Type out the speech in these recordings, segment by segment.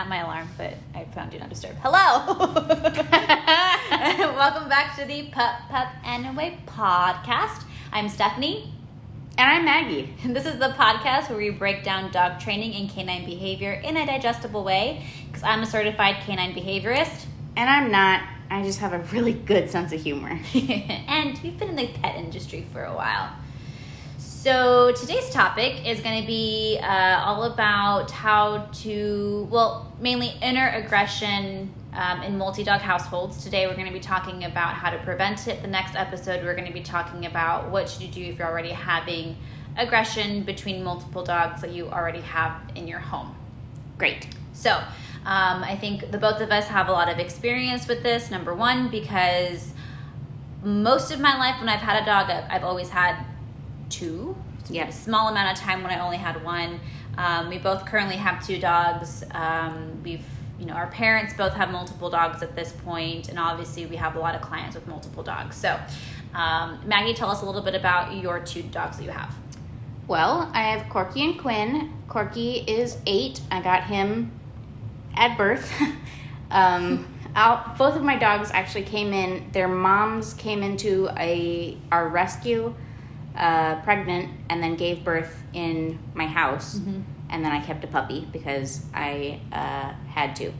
Not my alarm, but I found do not disturb. Hello, welcome back to the Pup Pup and Away podcast. I'm Stephanie, And I'm Maggie. and this is the podcast where we break down dog training and canine behavior in a digestible way. Because I'm a certified canine behaviorist, And I'm not. I just have a really good sense of humor. and we've been in the pet industry for a while. So today's topic is going to be uh, all about how to, well, mainly inner aggression um, in multi-dog households. Today we're going to be talking about how to prevent it. The next episode we're going to be talking about what should you do if you're already having aggression between multiple dogs that you already have in your home. Great. So, um, I think the both of us have a lot of experience with this. Number one, because most of my life when I've had a dog, I've always had two. Yeah. A small amount of time when I only had one. Um, we both currently have two dogs. Um, we've, you know, our parents both have multiple dogs at this point, and obviously we have a lot of clients with multiple dogs. So, um, Maggie, tell us a little bit about your two dogs that you have. Well, I have Corky and Quinn. Corky is eight. I got him at birth. um, out, both of my dogs actually came in. Their moms came into a our rescue, uh, pregnant, and then gave birth in my house. And then I kept a puppy because I uh, had to.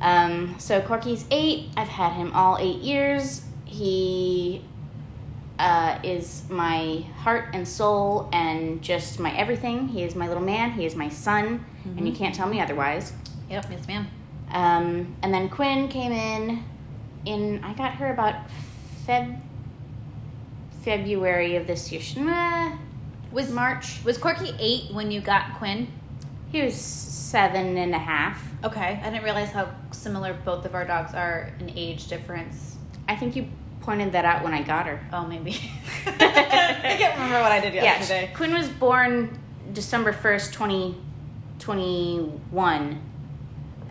Um, so Corky's eight. I've had him all eight years. He uh, is my heart and soul and just my everything. He is my little man. He is my son, and you can't tell me otherwise. Yep, yes, ma'am. Um, and then Quinn came in. In I got her about Feb February of this year. Nah, Was March. Was Corky eight when you got Quinn? He was seven and a half. Okay, I didn't realize how similar both of our dogs are in age difference. I think you pointed that out when I got her. Oh, maybe. I can't remember what I did yesterday. Yeah. Quinn was born December 1st, 2021.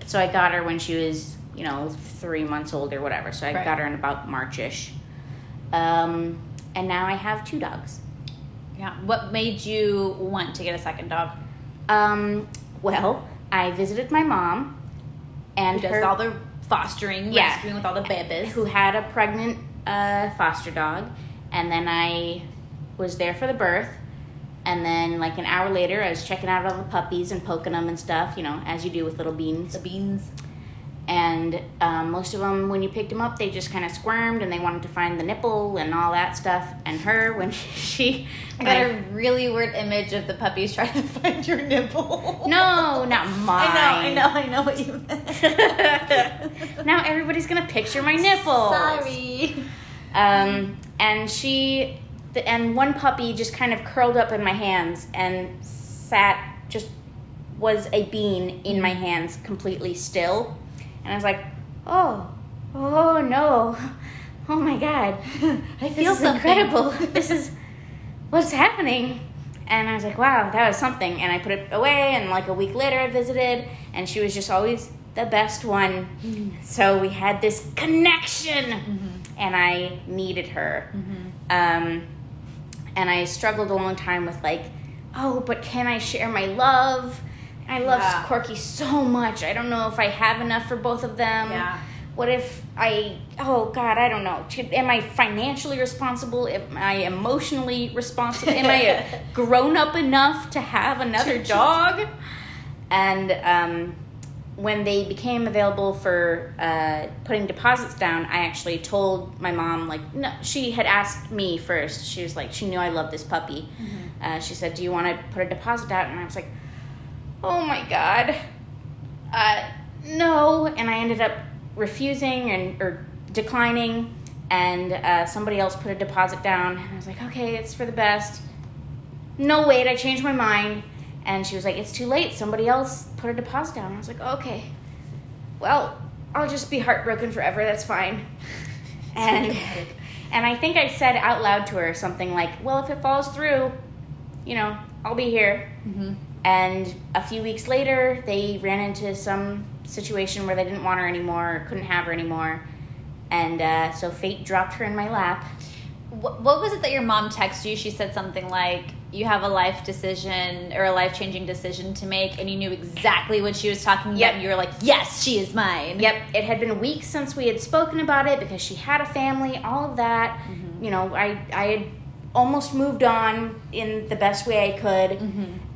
so I got her when she was, you know, three months old or whatever. So I Right. got her in about Marchish. Um, and now I have two dogs. Yeah. What made you want to get a second dog? Um, well, I visited my mom and Who does her, all the fostering, Yeah. rescuing with all the babies? who had a pregnant uh, foster dog, and then I was there for the birth. And then, like an hour later, I was checking out all the puppies and poking them and stuff, you know, as you do with little beans. the beans. And um, most of them, when you picked them up, they just kind of squirmed and they wanted to find the nipple and all that stuff. And her, when she, I got a really weird image of the puppies trying to find your nipple. no, not mine. I know, I know, I know what you meant. now everybody's gonna picture my nipple Sorry. Um, and she, the, and one puppy just kind of curled up in my hands and sat, just was a bean in my hands, completely still. And I was like, oh, oh no, oh my god, I this feel is something. incredible. this is what's happening. And I was like, wow, that was something. And I put it away, and like a week later, I visited, and she was just always the best one. Mm-hmm. So we had this connection, mm-hmm. and I needed her. Mm-hmm. Um, and I struggled a long time with like, oh, but can I share my love? I love Yeah. Corky so much. I don't know if I have enough for both of them. Yeah. What if I? Oh God, I don't know. Am I financially responsible? Am I emotionally responsible? Am I grown up enough to have another dog? And um, when they became available for uh, putting deposits down, I actually told my mom like, no. She had asked me first. She was like, she knew I loved this puppy. Uh, she said, "Do you want to put a deposit down?" And I was like, "Oh my God, uh, no." And I ended up refusing and or declining. And uh, somebody else put a deposit down, and I was like, "Okay, it's for the best." No, wait, I changed my mind. And she was like, It's too late. Somebody else put a deposit down. I was like, Okay. Well, I'll just be heartbroken forever. That's fine. And and I think I said out loud to her something like, Well, if it falls through, you know, I'll be here. And a few weeks later, they ran into some situation where they didn't want her anymore, couldn't have her anymore. And uh, so fate dropped her in my lap. What, what was it that your mom texted you? She said something like, you have a life decision or a life changing decision to make, and you knew exactly what she was talking about, Yep. and you were like, "Yes, she is mine." Yep, it had been weeks since we had spoken about it because she had a family, all of that. You know, I I had almost moved on in the best way I could,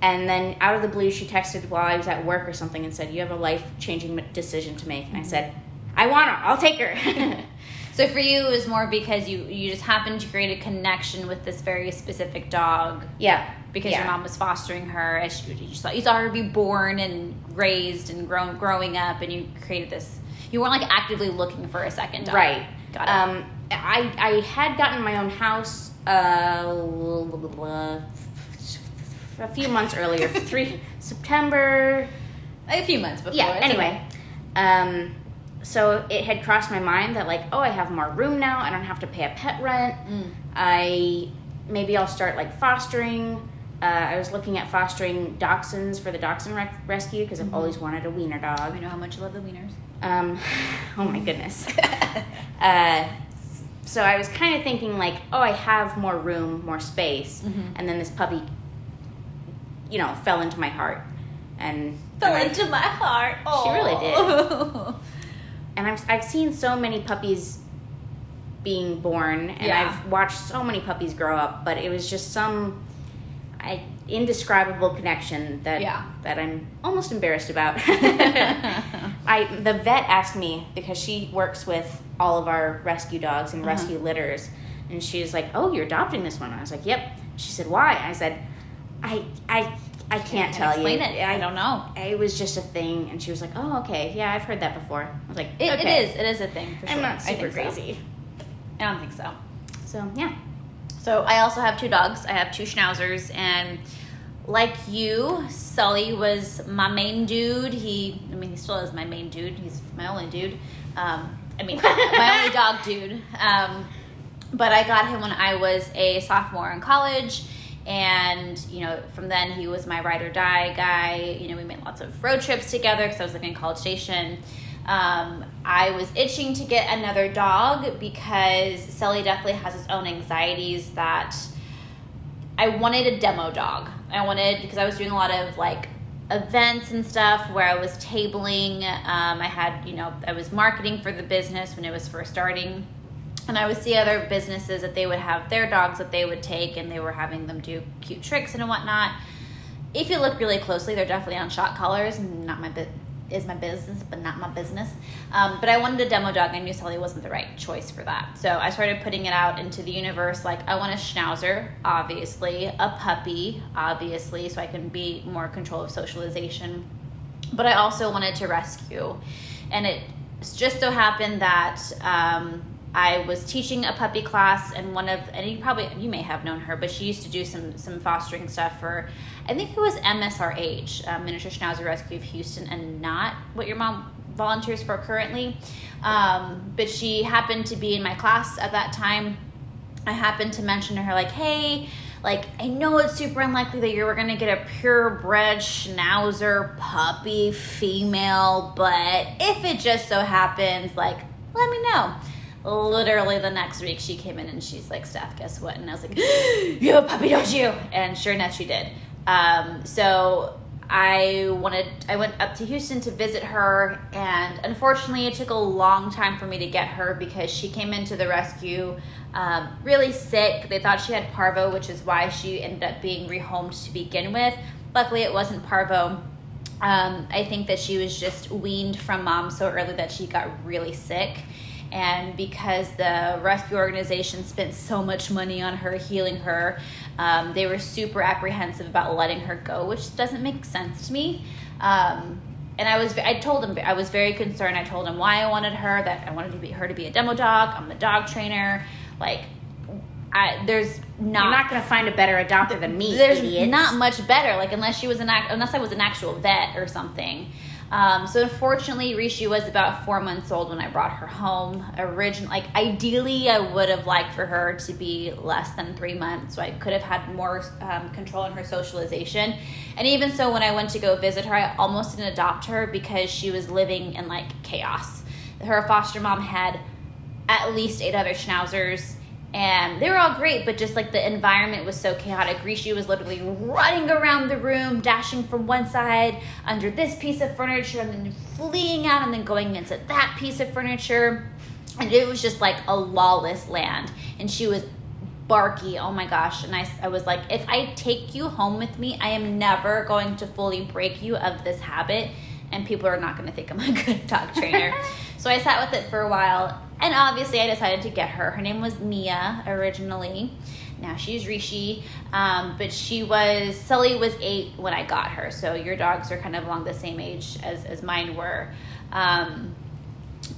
and then out of the blue, she texted while I was at work or something and said, "You have a life changing decision to make." And I said, "I want her. I'll take her." So for you, it was more because you you just happened to create a connection with this very specific dog yeah, because yeah. your mom was fostering her as she, you saw you saw her be born and raised and grown growing up, and you created this. You weren't like actively looking for a second dog, Right. Got it. Um, I I had gotten my own house uh, a few months earlier, three September. a few months before. Yeah. Anyway, um, so it had crossed my mind that like, oh, I have more room now. I don't have to pay a pet rent. Mm. I maybe I'll start like fostering. Uh, I was looking at fostering dachshunds for the dachshund rec- rescue because I've always wanted a wiener dog. I know how much you love the wieners. Um, oh my goodness. uh, so I was kind of thinking like, oh, I have more room, more space, Mhm. and then this puppy, you know, fell into my heart, and Fell and I- into my heart. She really did. and I've I've seen so many puppies being born, and Yeah. I've watched so many puppies grow up, but it was just some. I, indescribable connection that Yeah. that I'm almost embarrassed about. I the vet asked me because she works with all of our rescue dogs and Uh-huh. rescue litters, and she was like, "Oh, you're adopting this one." I was like, "Yep." She said, "Why?" I said, "I I I can't tell explain you. it. I don't know. It was just a thing." And she was like, "Oh, okay, yeah, I've heard that before." I was like, It, okay. it is. It is a thing for sure. I'm not I super so. crazy." I don't think so. So yeah, So I also have two dogs. I have two schnauzers, and like you, Sully was my main dude. He, I mean, he still is my main dude. He's my only dude. Um, I mean, my only dog dude. Um, but I got him when I was a sophomore in college. And, you know, from then he was my ride or die guy. You know, we made lots of road trips together because I was living in College Station. Um, I was itching to get another dog because Sully definitely has his own anxieties that I wanted a demo dog. I wanted because I was doing a lot of like events and stuff where I was tabling. Um, I had you know I was marketing for the business when it was first starting, and I would see other businesses that they would have their dogs that they would take, and they were having them do cute tricks and whatnot. If you look really closely, they're definitely on shock collars. Not my bit is my business, but not my business. Um, but I wanted a demo dog. I knew Sully wasn't the right choice for that. So I started putting it out into the universe. Like, I want a schnauzer, obviously, a puppy, obviously, so I can be more control of socialization. But I also wanted to rescue. And it just so happened that um, I was teaching a puppy class, and one of, and you probably, you may have known her, but she used to do some, some fostering stuff for, I think it was MSRH, uh, Miniature Schnauzer Rescue of Houston, and not what your mom volunteers for currently. Um, but she happened to be in my class at that time. I happened to mention to her, like, hey, like, I know it's super unlikely that you're gonna get a purebred schnauzer puppy female, but if it just so happens, like, let me know. Literally the next week, she came in and she's like, Steph, guess what? And I was like, you have a puppy, don't you? And sure enough, she did. Um, so I wanted I went up to Houston to visit her and unfortunately it took a long time for me to get her because she came into the rescue um, really sick. They thought she had parvo, which is why she ended up being rehomed to begin with. Luckily it wasn't parvo. Um, I think that she was just weaned from mom so early that she got really sick. And because the rescue organization spent so much money on her, healing her, um, they were super apprehensive about letting her go, which doesn't make sense to me. Um, and I was, I told him, I was very concerned. I told him why I wanted her, that I wanted to be, her to be a demo dog. I'm the dog trainer. Like, I, there's not, you're not gonna find a better adopter than me. there's idiots. not much better like unless she was an act unless i was an actual vet or something um, so unfortunately rishi was about four months old when i brought her home. Origin like ideally i would have liked for her to be less than three months so i could have had more um, control in her socialization. And even so when i went to go visit her i almost didn't adopt her because she was living in like chaos. Her foster mom had at least eight other schnauzers and they were all great, but just like the environment was so chaotic. Rishi was literally running around the room, dashing from one side under this piece of furniture, and then fleeing out, and then going into that piece of furniture. And it was just like a lawless land. And she was barky. Oh my gosh. And I, I was like, if I take you home with me, I am never going to fully break you of this habit. And people are not going to think I'm a good dog trainer. so I sat with it for a while. And obviously, I decided to get her. Her name was Mia originally. Now she's Rishi. Um, but she was, Sully was eight when I got her. So your dogs are kind of along the same age as, as mine were. Um,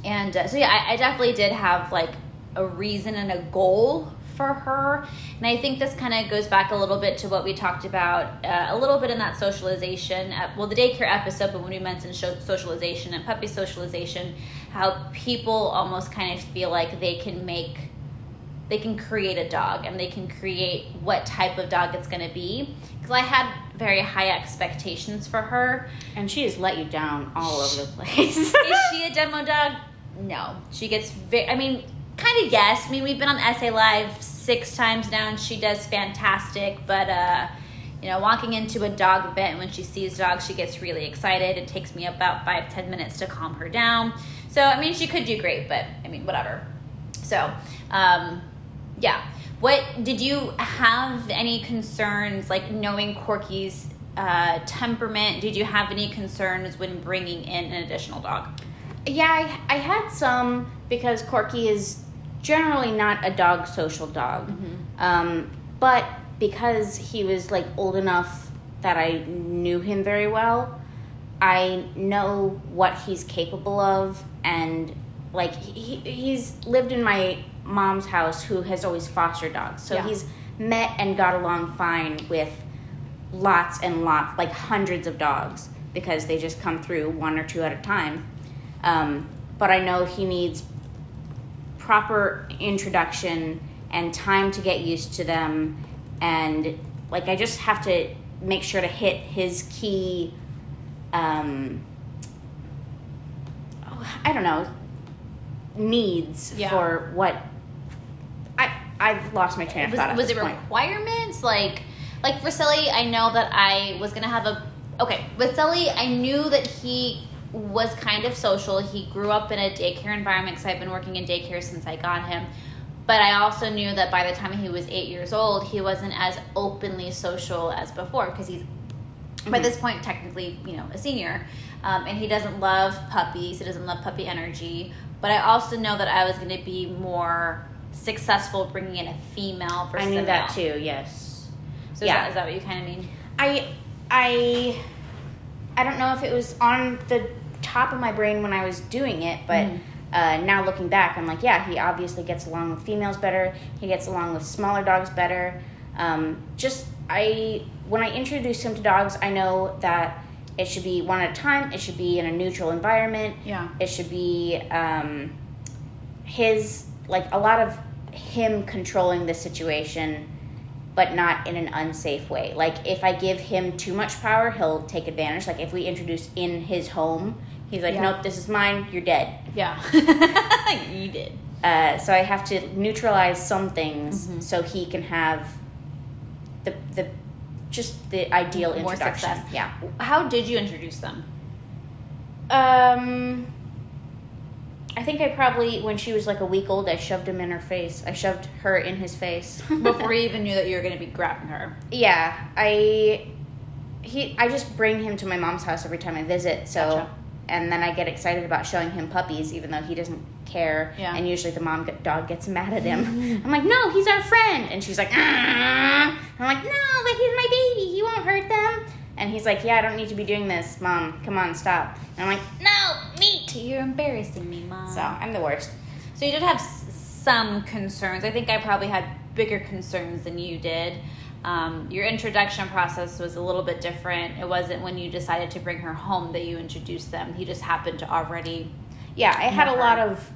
and uh, so, yeah, I, I definitely did have like a reason and a goal for her. And I think this kind of goes back a little bit to what we talked about uh, a little bit in that socialization, uh, well, the daycare episode, but when we mentioned socialization and puppy socialization, how people almost kind of feel like they can make, they can create a dog and they can create what type of dog it's going to be. Because I had very high expectations for her. And she has let you down all over the place. Is she a demo dog? No. She gets very, I mean, kind of yes. I mean, we've been on SA Live six times now, and she does fantastic. But uh, you know, walking into a dog event when she sees dogs, she gets really excited. It takes me about five ten minutes to calm her down. So I mean, she could do great, but I mean, whatever. So um, yeah. What did you have any concerns like knowing Corky's uh, temperament? Did you have any concerns when bringing in an additional dog? Yeah, I, I had some because Corky is generally not a dog social dog. Mm-hmm. Um, but because he was like old enough that I knew him very well, I know what he's capable of and like he, he's lived in my mom's house who has always fostered dogs. So yeah. he's met and got along fine with lots and lots, like hundreds of dogs because they just come through one or two at a time. Um, but I know he needs proper introduction and time to get used to them and like i just have to make sure to hit his key um i don't know needs yeah. for what i i've lost my train of thought was, was it point. requirements like like for Sully, i know that i was gonna have a okay with Sully, i knew that he was kind of social. He grew up in a daycare environment because I've been working in daycare since I got him. But I also knew that by the time he was eight years old, he wasn't as openly social as before because he's mm-hmm. by this point technically, you know, a senior. Um, and he doesn't love puppies. He doesn't love puppy energy. But I also know that I was going to be more successful bringing in a female versus I knew that too. Yes. So yeah, is that, is that what you kind of mean? I I I don't know if it was on the top of my brain when I was doing it, but mm. uh, now looking back, I'm like, yeah, he obviously gets along with females better. He gets along with smaller dogs better. Um, just I when I introduce him to dogs, I know that it should be one at a time. It should be in a neutral environment. Yeah. It should be um, his like a lot of him controlling the situation but not in an unsafe way. Like if I give him too much power, he'll take advantage. Like if we introduce in his home, He's like, yeah. nope, this is mine. You're dead. Yeah, you did. Uh, so I have to neutralize some things mm-hmm. so he can have the the just the ideal More introduction. Success. Yeah. How did you introduce them? Um, I think I probably when she was like a week old, I shoved him in her face. I shoved her in his face before he even knew that you were going to be grabbing her. Yeah, I he I just bring him to my mom's house every time I visit, so. Gotcha and then I get excited about showing him puppies, even though he doesn't care. Yeah. And usually the mom dog gets mad at him. I'm like, no, he's our friend, and she's like, ah. I'm like, no, but he's my baby. He won't hurt them. And he's like, yeah, I don't need to be doing this, mom. Come on, stop. And I'm like, no, meat. You're embarrassing me, mom. So I'm the worst. So you did have some concerns. I think I probably had bigger concerns than you did. Um, your introduction process was a little bit different. It wasn't when you decided to bring her home that you introduced them. He just happened to already. Yeah, I had a lot of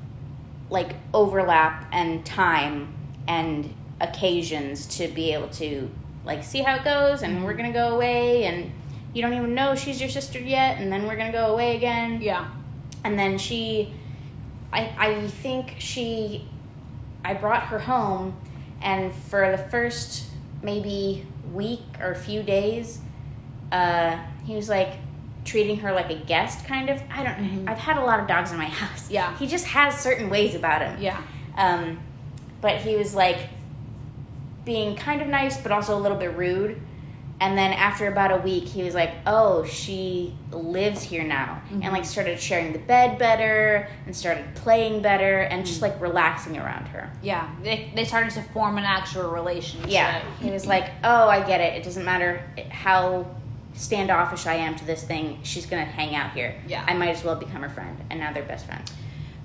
like overlap and time and occasions to be able to like see how it goes and mm-hmm. we're gonna go away and you don't even know she's your sister yet and then we're gonna go away again yeah and then she i i think she i brought her home and for the first maybe week or few days, uh, he was like treating her like a guest, kind of. I don't. Mhm. I've had a lot of dogs in my house. Yeah. he just has certain ways about him. Yeah. Um, but he was like being kind of nice, but also a little bit rude. And then after about a week, he was like, "Oh, she lives here now," Mhm. and like started sharing the bed better, and started playing better, and just like relaxing around her. Yeah. They, they started to form an actual relationship. Yeah, he was like, "Oh, I get it. It doesn't matter how standoffish I am to this thing. She's gonna hang out here. Yeah. I might as well become her friend." And now they're best friends.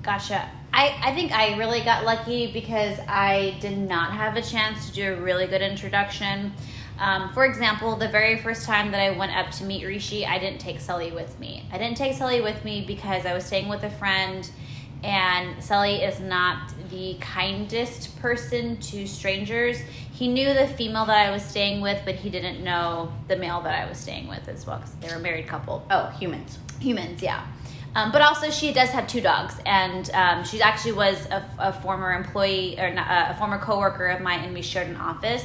Gotcha. I, I think I really got lucky because I did not have a chance to do a really good introduction. Um, for example, the very first time that I went up to meet Rishi, I didn't take Sully with me. I didn't take Sully with me because I was staying with a friend, and Sully is not the kindest person to strangers. He knew the female that I was staying with, but he didn't know the male that I was staying with as well because they were a married couple Oh, humans. humans yeah um, but also she does have two dogs and um, she actually was a, a former employee or not, uh, a former coworker of mine and we shared an office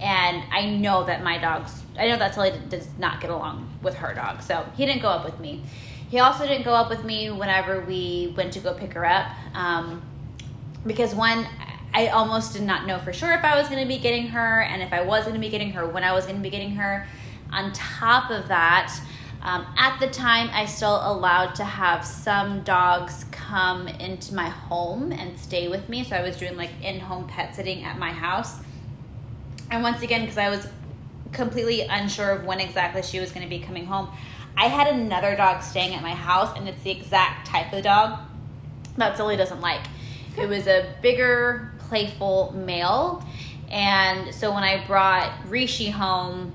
and i know that my dogs i know that Sully does not get along with her dog so he didn't go up with me he also didn't go up with me whenever we went to go pick her up um, because one i almost did not know for sure if i was going to be getting her and if i was going to be getting her when i was going to be getting her. On top of that um, at the time i still allowed to have some dogs come into my home and stay with me. So i was doing like in-home pet sitting at my house. And once again because i was completely unsure of when exactly she was going to be coming home i had another dog staying at my house and it's the exact type of dog that Sully doesn't like. It was a bigger, playful male. And so when I brought Rishi home,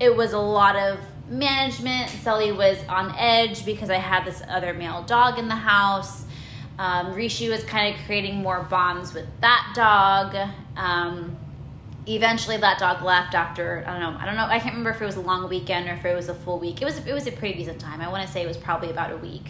it was a lot of management. Sully was on edge because I had this other male dog in the house. Um, Rishi was kind of creating more bonds with that dog. Um, eventually, that dog left after I don't know. I don't know. I can't remember if it was a long weekend or if it was a full week. It was. It was a pretty decent time. I want to say it was probably about a week.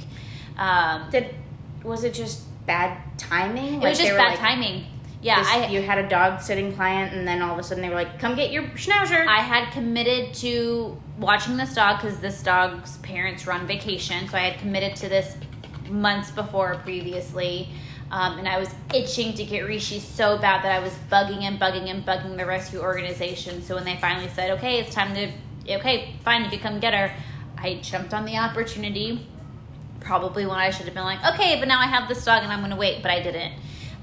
Um, Did was it just bad timing? it was they just bad like, timing. Yeah, this- I you had a dog sitting client, and then all of a sudden they were like, "Come get your schnauzer." I had committed to watching this dog because this dog's parents run vacation, so I had committed to this months before previously. Um, and I was itching to get Rishi so bad that I was bugging and bugging and bugging the rescue organization. So when they finally said, "Okay, it's time to," okay, fine, you can come get her, I jumped on the opportunity. Probably when I should have been like, "Okay, but now I have this dog and I'm going to wait," but I didn't.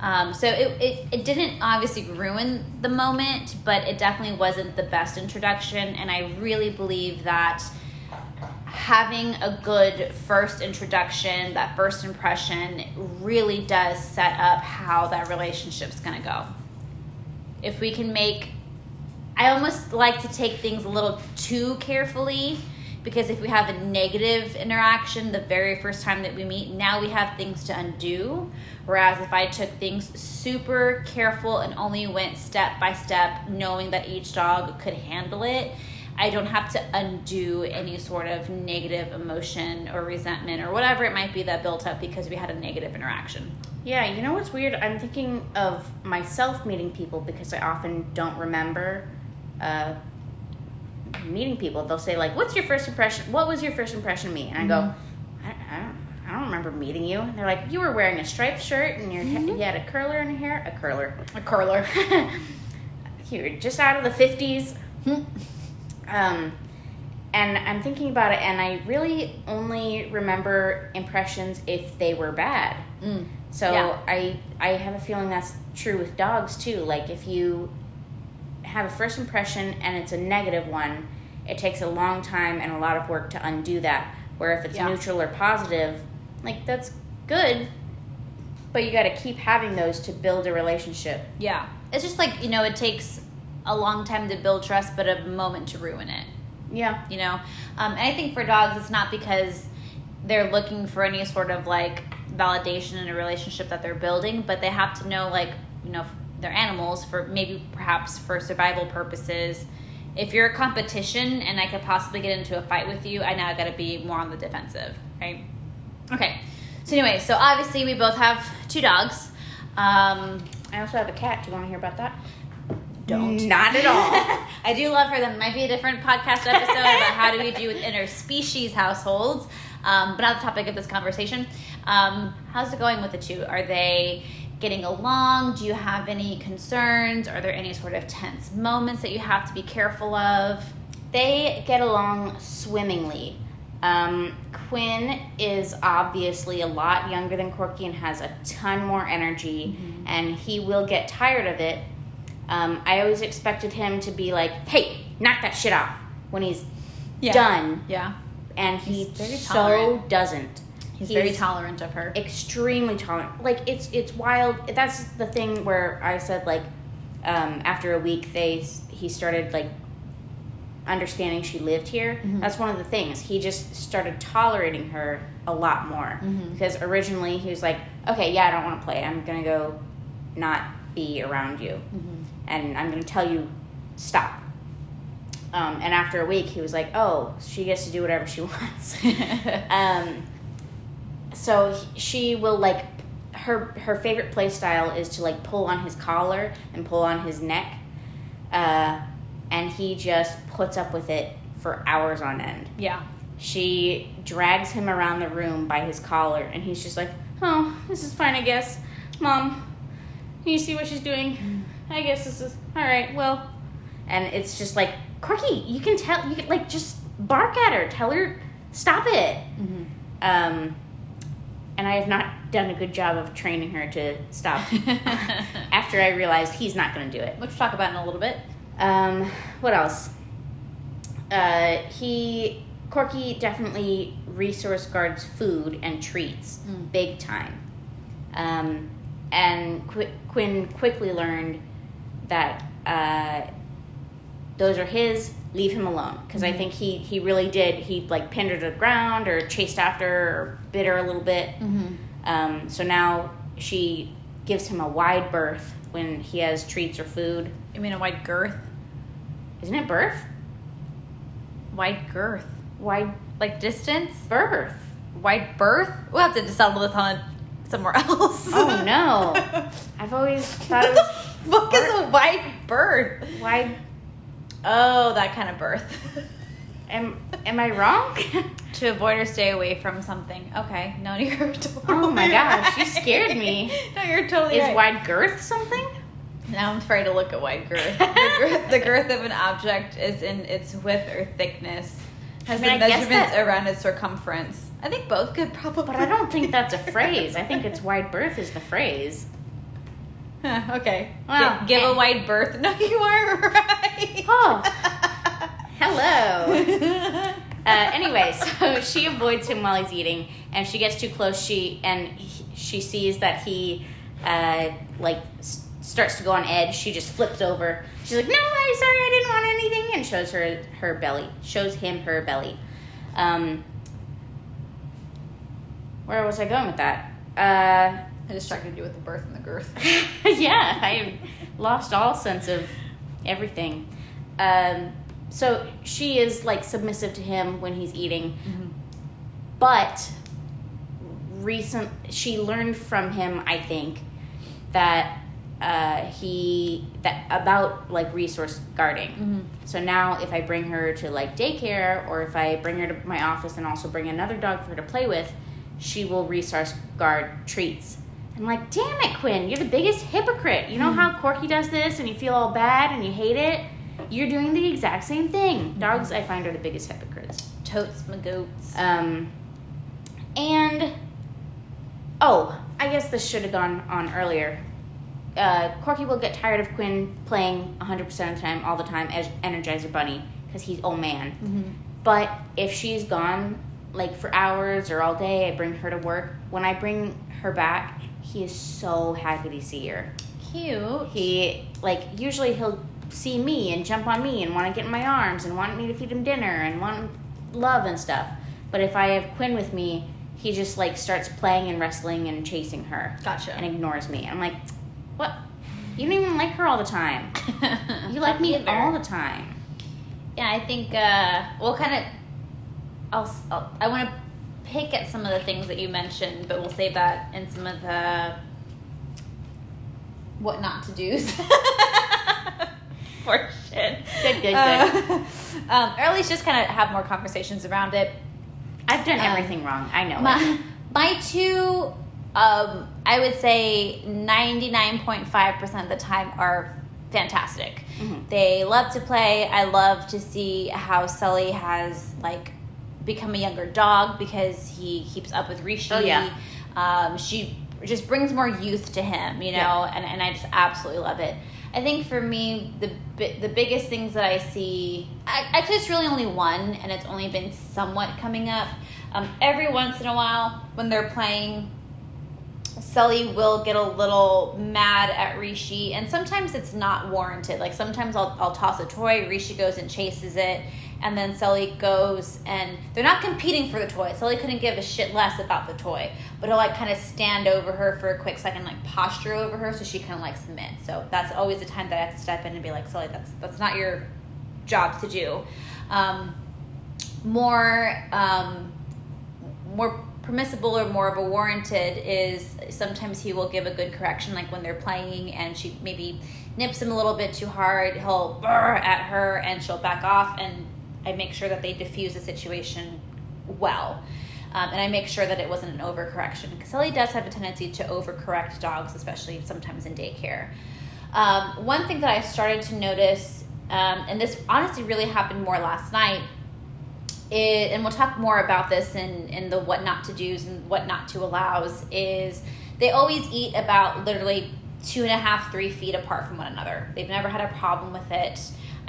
Um, so it, it, it didn't obviously ruin the moment, but it definitely wasn't the best introduction. And I really believe that having a good first introduction, that first impression, really does set up how that relationship's going to go. If we can make, I almost like to take things a little too carefully because if we have a negative interaction the very first time that we meet, now we have things to undo. Whereas if I took things super careful and only went step by step, knowing that each dog could handle it, I don't have to undo any sort of negative emotion or resentment or whatever it might be that built up because we had a negative interaction. Yeah, you know what's weird? I'm thinking of myself meeting people because I often don't remember uh, meeting people. They'll say like, "What's your first impression? What was your first impression of me?" And I go, I, I, don't, "I don't remember meeting you." And they're like, "You were wearing a striped shirt and your Mhm. you had a curler in your hair, a curler. A curler. you were just out of the fifties." Um, and I'm thinking about it, and I really only remember impressions if they were bad. Mm. So Yeah. I I have a feeling that's true with dogs too. Like if you have a first impression and it's a negative one, it takes a long time and a lot of work to undo that. Where if it's Yeah. neutral or positive, like that's good, but you got to keep having those to build a relationship. Yeah. It's just like, you know, it takes a long time to build trust, but a moment to ruin it. Yeah. you know um, and i think for dogs it's not because they're looking for any sort of like validation in a relationship that they're building but they have to know like you know they're animals for maybe perhaps for survival purposes if you're a competition and i could possibly get into a fight with you i now got to be more on the defensive right okay so anyway so obviously we both have two dogs um, I also have a cat. Do you want to hear about that? Don't. Not at all. I do love her. That might be a different podcast episode about how do we do with interspecies households, um, but not the topic of this conversation. Um, how's it going with the two? Are they getting along? Do you have any concerns? Are there any sort of tense moments that you have to be careful of? They get along swimmingly. Um, Quinn is obviously a lot younger than Corky and has a ton more energy, Mm-hmm. and he will get tired of it. Um, I always expected him to be like, "Hey, knock that shit off" when he's done, Yeah. and he so doesn't. He's, very tolerant of her. extremely tolerant. Like it's it's wild. That's the thing where I said like um, after a week they he started like understanding she lived here. Mhm. That's one of the things. He just started tolerating her a lot more Mhm. because originally he was like, okay, yeah, I don't want to play. I'm gonna go not be around you, Mhm. And I'm gonna tell you stop. Um, and after a week, he was like, "Oh, she gets to do whatever she wants." um, so she will like her her favorite play style is to like pull on his collar and pull on his neck, uh, and he just puts up with it for hours on end. yeah. She drags him around the room by his collar, and he's just like, "Oh, this is fine, I guess." Mom, can you see what she's doing? I guess this is all right. Well, and it's just like, Corky, you can tell, you can like just bark at her, tell her, stop it. Mm-hmm. Um, and I have not done a good job of training her to stop. After I realized he's not going to do it. Which we'll talk about in a little bit. Um, what else? Uh, he Corky definitely resource guards food and treats Mm. big time. Um, and Qu- Quinn quickly learned that uh, those are his. Leave him alone because I Mhm. think he he really did. He like pinned her to the ground or chased after her or bit her a little bit. Mm-hmm. Um, so now she gives him a wide berth when he has treats or food. You mean a wide girth? Isn't it berth? Wide girth. Wide Like distance? berth. Wide berth? We'll have to settle this on somewhere else. Oh no! I've always thought it what was the fuck is a wide berth? wide. Oh, that kind of berth. Am am I wrong? to avoid or stay away from something. Okay, no, you're totally Oh my gosh, you scared me. no, you're totally Is right. wide girth something? Now I'm afraid to look at wide girth. the, girth. the girth of an object is in its width or thickness. Has I mean, the measurements around its circumference. I think both could probably. But I don't think that's a phrase. I think it's wide berth is the phrase. Huh, okay. Well, Gi- give eh. a wide berth. No, you are right. Oh. Hello. Uh, anyway, so she avoids him while he's eating, and she gets too close. She and he, she sees that he uh, like s- starts to go on edge. She just flips over. She's like, "No, I'm sorry, I didn't want anything," and shows her her belly. Shows him her belly. Um, where was I going with that? Uh, I distracted you with the birth and the girth. yeah, I lost all sense of everything. Um, so she is like submissive to him when he's eating, but recent she learned from him, I think, that uh, he that about like resource guarding. Mm-hmm. So now, if I bring her to like daycare, or if I bring her to my office and also bring another dog for her to play with, she will resource guard treats. I'm like, damn it, Quinn, you're the biggest hypocrite. You know how Corky does this, and you feel all bad and you hate it. You're doing the exact same thing. Dogs, I find, are the biggest hypocrites. Totes my goats. Um, and oh, I guess this should have gone on earlier. Uh, Corky will get tired of Quinn playing 100% of the time, all the time, as Energizer Bunny, because he's old man. mm-hmm. But if she's gone like for hours or all day, I bring her to work. When I bring her back, he is so happy to see her. Cute. He like usually he'll see me and jump on me and want to get in my arms and want me to feed him dinner and want love and stuff. But if I have Quinn with me, he just like starts playing and wrestling and chasing her Gotcha. and ignores me. I'm like, what? You don't even like her all the time. You like me Either. all the time. Yeah, I think uh, we'll kind of. I'll, I'll. I want to pick at some of the things that you mentioned, but we'll save that in some of the what not to do's. For shit. Good, good, Uh, good. um, or at least just kind of have more conversations around it. I've done um, everything wrong. I know. it. My, my two, um, I would say 99.5% of the time are fantastic. Mhm. They love to play. I love to see how Sully has like become a younger dog because he keeps up with Rishi. Oh, yeah. Um, she just brings more youth to him, you know, Yeah. and, and I just absolutely love it. I think for me, the the biggest things that I see, I, actually, it's really only one, and it's only been somewhat coming up. Um, every once in a while, when they're playing, Sully will get a little mad at Rishi, and sometimes it's not warranted. Like sometimes I'll, I'll toss a toy, Rishi goes and chases it, and then Sully goes and they're not competing for the toy. Sully couldn't give a shit less about the toy, but he'll like kind of stand over her for a quick second, like posture over her, so she kind of like submit. So that's always the time that I have to step in and be like, Sully, that's that's not your job to do. Um, more um, more permissible or more of a warranted is sometimes he will give a good correction like when they're playing and she maybe nips him a little bit too hard he'll at her and she'll back off and i make sure that they diffuse the situation well. Um, and i make sure that it wasn't an overcorrection because Sully does have a tendency to overcorrect dogs especially sometimes in daycare. Um, one thing that i started to notice um, and this honestly really happened more last night and we'll talk more about this in, in the what not to do's and what not to allows is they always eat about literally two and a half three feet apart from one another. They've never had a problem with it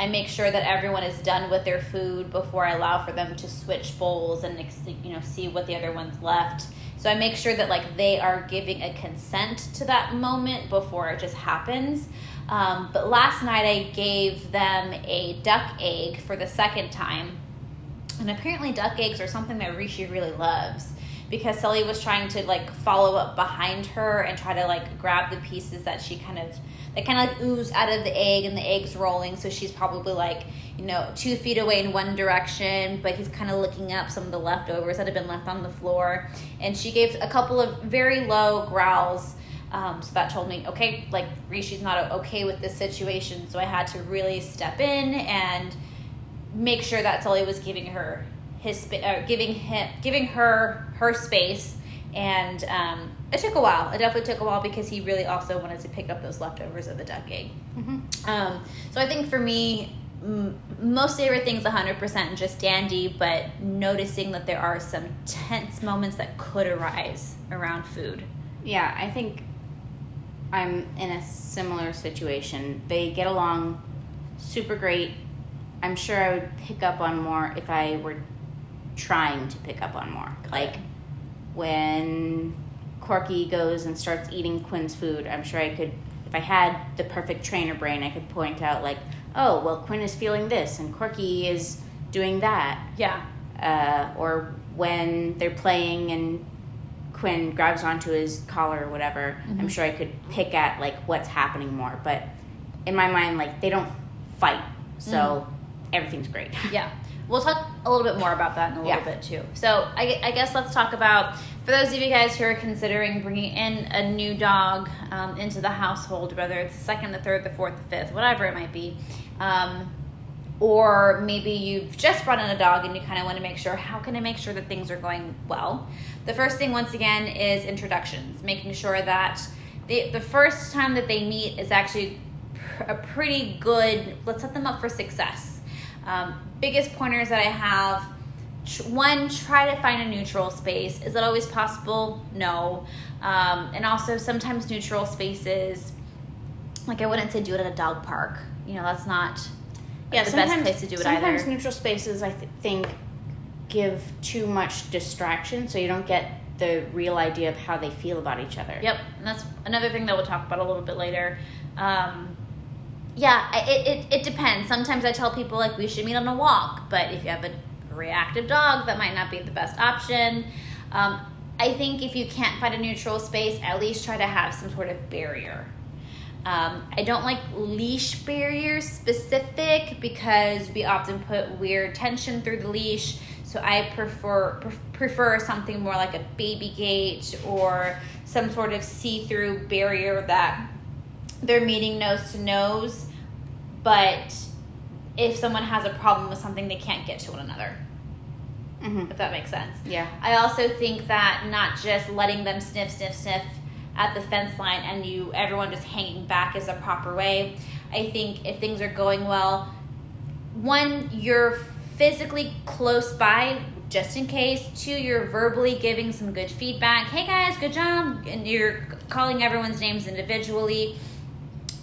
i make sure that everyone is done with their food before i allow for them to switch bowls and you know see what the other one's left. So i make sure that like they are giving a consent to that moment before it just happens. Um, but last night i gave them a duck egg for the second time. And apparently, duck eggs are something that Rishi really loves because Sully was trying to like follow up behind her and try to like grab the pieces that she kind of that kind of like ooze out of the egg and the egg's rolling. So she's probably like you know two feet away in one direction, but he's kind of looking up some of the leftovers that have been left on the floor. And she gave a couple of very low growls. Um, so that told me, okay, like Rishi's not okay with this situation. So I had to really step in and make sure that Sully was giving her his spa- uh, giving him giving her her space and um, it took a while it definitely took a while because he really also wanted to pick up those leftovers of the duck egg Mhm. um, so I think for me m- mostly everything's 100% just dandy but noticing that there are some tense moments that could arise around food Yeah, I think I'm in a similar situation. They get along super great. I'm sure I would pick up on more if I were trying to pick up on more. Like when Corky goes and starts eating Quinn's food, I'm sure I could, if I had the perfect trainer brain, I could point out, like, oh, well, Quinn is feeling this and Corky is doing that yeah uh, or when they're playing and Quinn grabs onto his collar or whatever, I'm Mhm. sure I could pick at like what's happening more. But in my mind, like they don't fight, so everything's great. Yeah. We'll talk a little bit more about that in a little Yeah. bit too. So I, I guess let's talk about for those of you guys who are considering bringing in a new dog um, into the household, whether it's the second, the third, the fourth, the fifth, whatever it might be, um, or maybe you've just brought in a dog and you kind of want to make sure how can I make sure that things are going well. The first thing, once again, is introductions, making sure that the the first time that they meet is actually a pretty good. Let's set them up for success. Um, biggest pointers that I have one, try to find a neutral space. Is it always possible? No. Um, and also, sometimes neutral spaces, like I wouldn't say do it at a dog park. You know, that's not yeah, the best sometimes, place to do it sometimes either. neutral spaces, I th- think, give too much distraction, so you don't get the real idea of how they feel about each other. Yep, and that's another thing that we'll talk about a little bit later. Um, yeah, it, it, it depends. Sometimes I tell people like we should meet on a walk, but if you have a reactive dog, that might not be the best option. Um, I think if you can't find a neutral space, at least try to have some sort of barrier. Um, I don't like leash barriers specific because we often put weird tension through the leash. So I prefer pref- prefer something more like a baby gate or some sort of see-through barrier that they're meeting nose to nose, but if someone has a problem with something, they can't get to one another. Mhm. If that makes sense. Yeah. I also think that not just letting them sniff, sniff, sniff at the fence line and you everyone just hanging back is a proper way. I think if things are going well, one, you're physically close by just in case. Two, you're verbally giving some good feedback. Hey guys, good job. And you're calling everyone's names individually.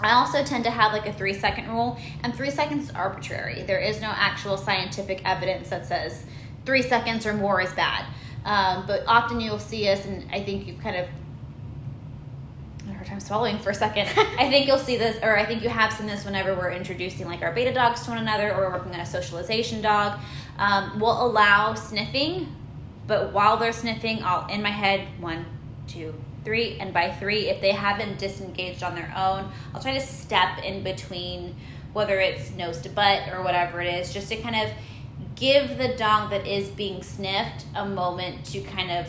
I also tend to have like a three second rule, and three seconds is arbitrary. There is no actual scientific evidence that says three seconds or more is bad. Um, but often you'll see us, and I think you've kind of I had a hard time swallowing for a second. I think you'll see this, or I think you have seen this whenever we're introducing like our beta dogs to one another, or working on a socialization dog. Um, we'll allow sniffing, but while they're sniffing, I'll in my head one, two, three, and by three, if they haven't disengaged on their own, I'll try to step in between, whether it's nose to butt or whatever it is, just to kind of give the dog that is being sniffed a moment to kind of,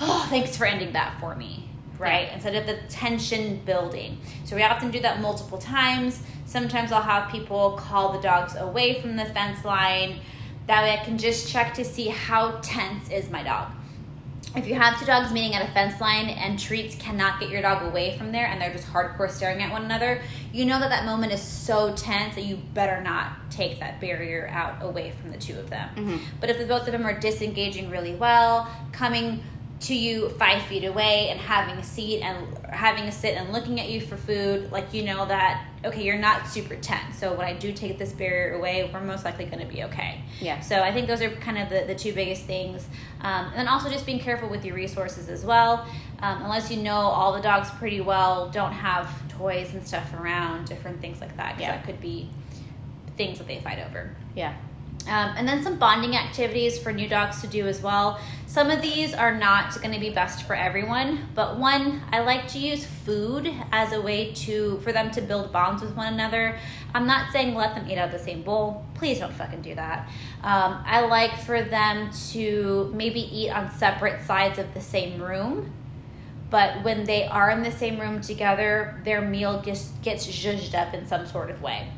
oh, thanks for ending that for me, right? Yeah. Instead of the tension building. So we often do that multiple times. Sometimes I'll have people call the dogs away from the fence line. That way I can just check to see how tense is my dog if you have two dogs meeting at a fence line and treats cannot get your dog away from there and they're just hardcore staring at one another, you know that that moment is so tense that you better not take that barrier out away from the two of them. Mhm. But if the both of them are disengaging really well, coming to you five feet away and having a seat and having a sit and looking at you for food, like you know that okay, you're not super tense. So when I do take this barrier away, we're most likely going to be okay. Yeah. So I think those are kind of the, the two biggest things. Um, and then also just being careful with your resources as well. Um, unless you know all the dogs pretty well, don't have toys and stuff around, different things like that. Yeah. that could be things that they fight over. Yeah. Um, and then some bonding activities for new dogs to do as well. Some of these are not going to be best for everyone, but one, I like to use food as a way to for them to build bonds with one another. I'm not saying let them eat out of the same bowl. Please don't fucking do that. Um, I like for them to maybe eat on separate sides of the same room. But when they are in the same room together, their meal gets gets zhuzhed up in some sort of way.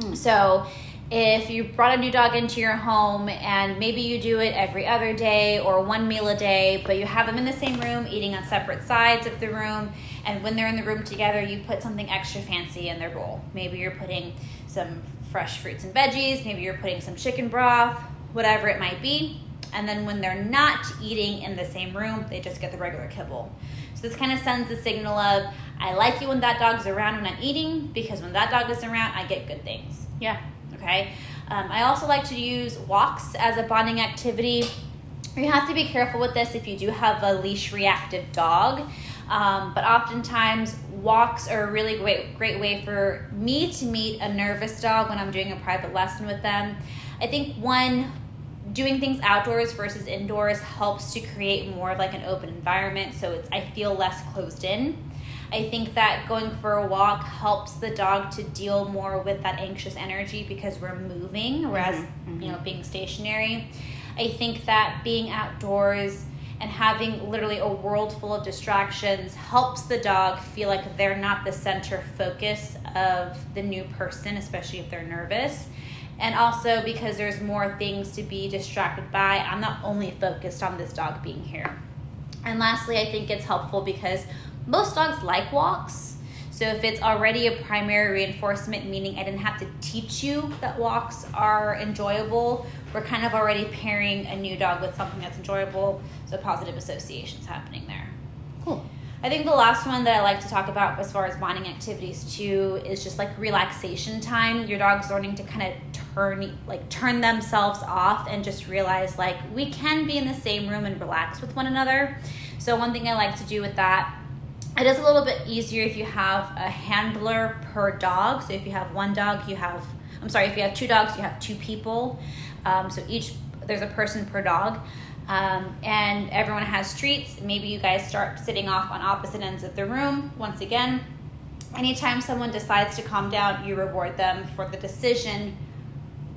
Hmm. So if you brought a new dog into your home and maybe you do it every other day or one meal a day, but you have them in the same room eating on separate sides of the room, and when they're in the room together, you put something extra fancy in their bowl. Maybe you're putting some fresh fruits and veggies, maybe you're putting some chicken broth, whatever it might be. And then when they're not eating in the same room, they just get the regular kibble. So this kind of sends the signal of I like you when that dog's around when I'm eating because when that dog is around, I get good things. Yeah. Okay. Um, I also like to use walks as a bonding activity. You have to be careful with this if you do have a leash reactive dog. Um, but oftentimes, walks are a really great, great way for me to meet a nervous dog when I'm doing a private lesson with them. I think one, doing things outdoors versus indoors helps to create more of like an open environment so it's I feel less closed in. I think that going for a walk helps the dog to deal more with that anxious energy because we're moving, whereas Mhm, you know being stationary. I think that being outdoors and having literally a world full of distractions helps the dog feel like they're not the center focus of the new person, especially if they're nervous. And also because there's more things to be distracted by, I'm not only focused on this dog being here. And lastly, I think it's helpful because most dogs like walks. So if it's already a primary reinforcement, meaning I didn't have to teach you that walks are enjoyable, we're kind of already pairing a new dog with something that's enjoyable. So positive associations happening there. Cool. I think the last one that I like to talk about as far as bonding activities too is just like relaxation time. Your dog's learning to kind of turn like turn themselves off and just realize like we can be in the same room and relax with one another. So one thing I like to do with that it is a little bit easier if you have a handler per dog. So if you have one dog, you have I'm sorry, if you have two dogs, you have two people. Um, so each there's a person per dog. Um, and everyone has treats. Maybe you guys start sitting off on opposite ends of the room. Once again, anytime someone decides to calm down, you reward them for the decision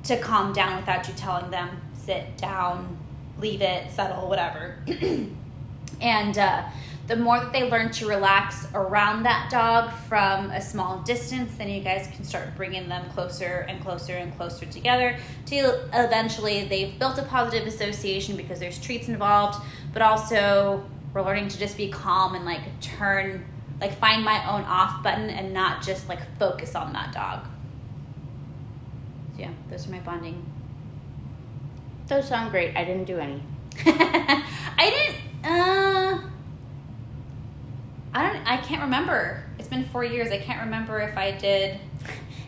to calm down without you telling them sit down, leave it, settle, whatever. and uh, the more that they learn to relax around that dog from a small distance, then you guys can start bringing them closer and closer and closer together till eventually they've built a positive association because there's treats involved, but also we're learning to just be calm and like turn, like find my own off button and not just like focus on that dog. So yeah, those are my bonding. Those sound great. I didn't do any. I didn't. Uh, I don't. I can't remember. It's been four years. I can't remember if I did.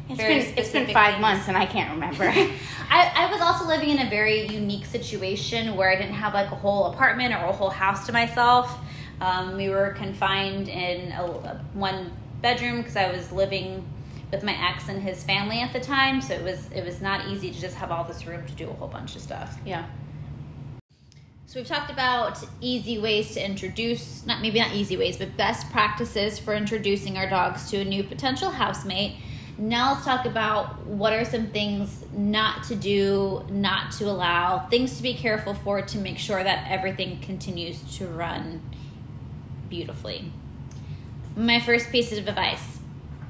It's been it's been five things. months and I can't remember. I, I was also living in a very unique situation where I didn't have like a whole apartment or a whole house to myself. Um, we were confined in a, a one bedroom because I was living with my ex and his family at the time. So it was it was not easy to just have all this room to do a whole bunch of stuff. yeah. So we've talked about easy ways to introduce, not maybe not easy ways, but best practices for introducing our dogs to a new potential housemate. Now let's talk about what are some things not to do, not to allow, things to be careful for to make sure that everything continues to run beautifully. My first piece of advice,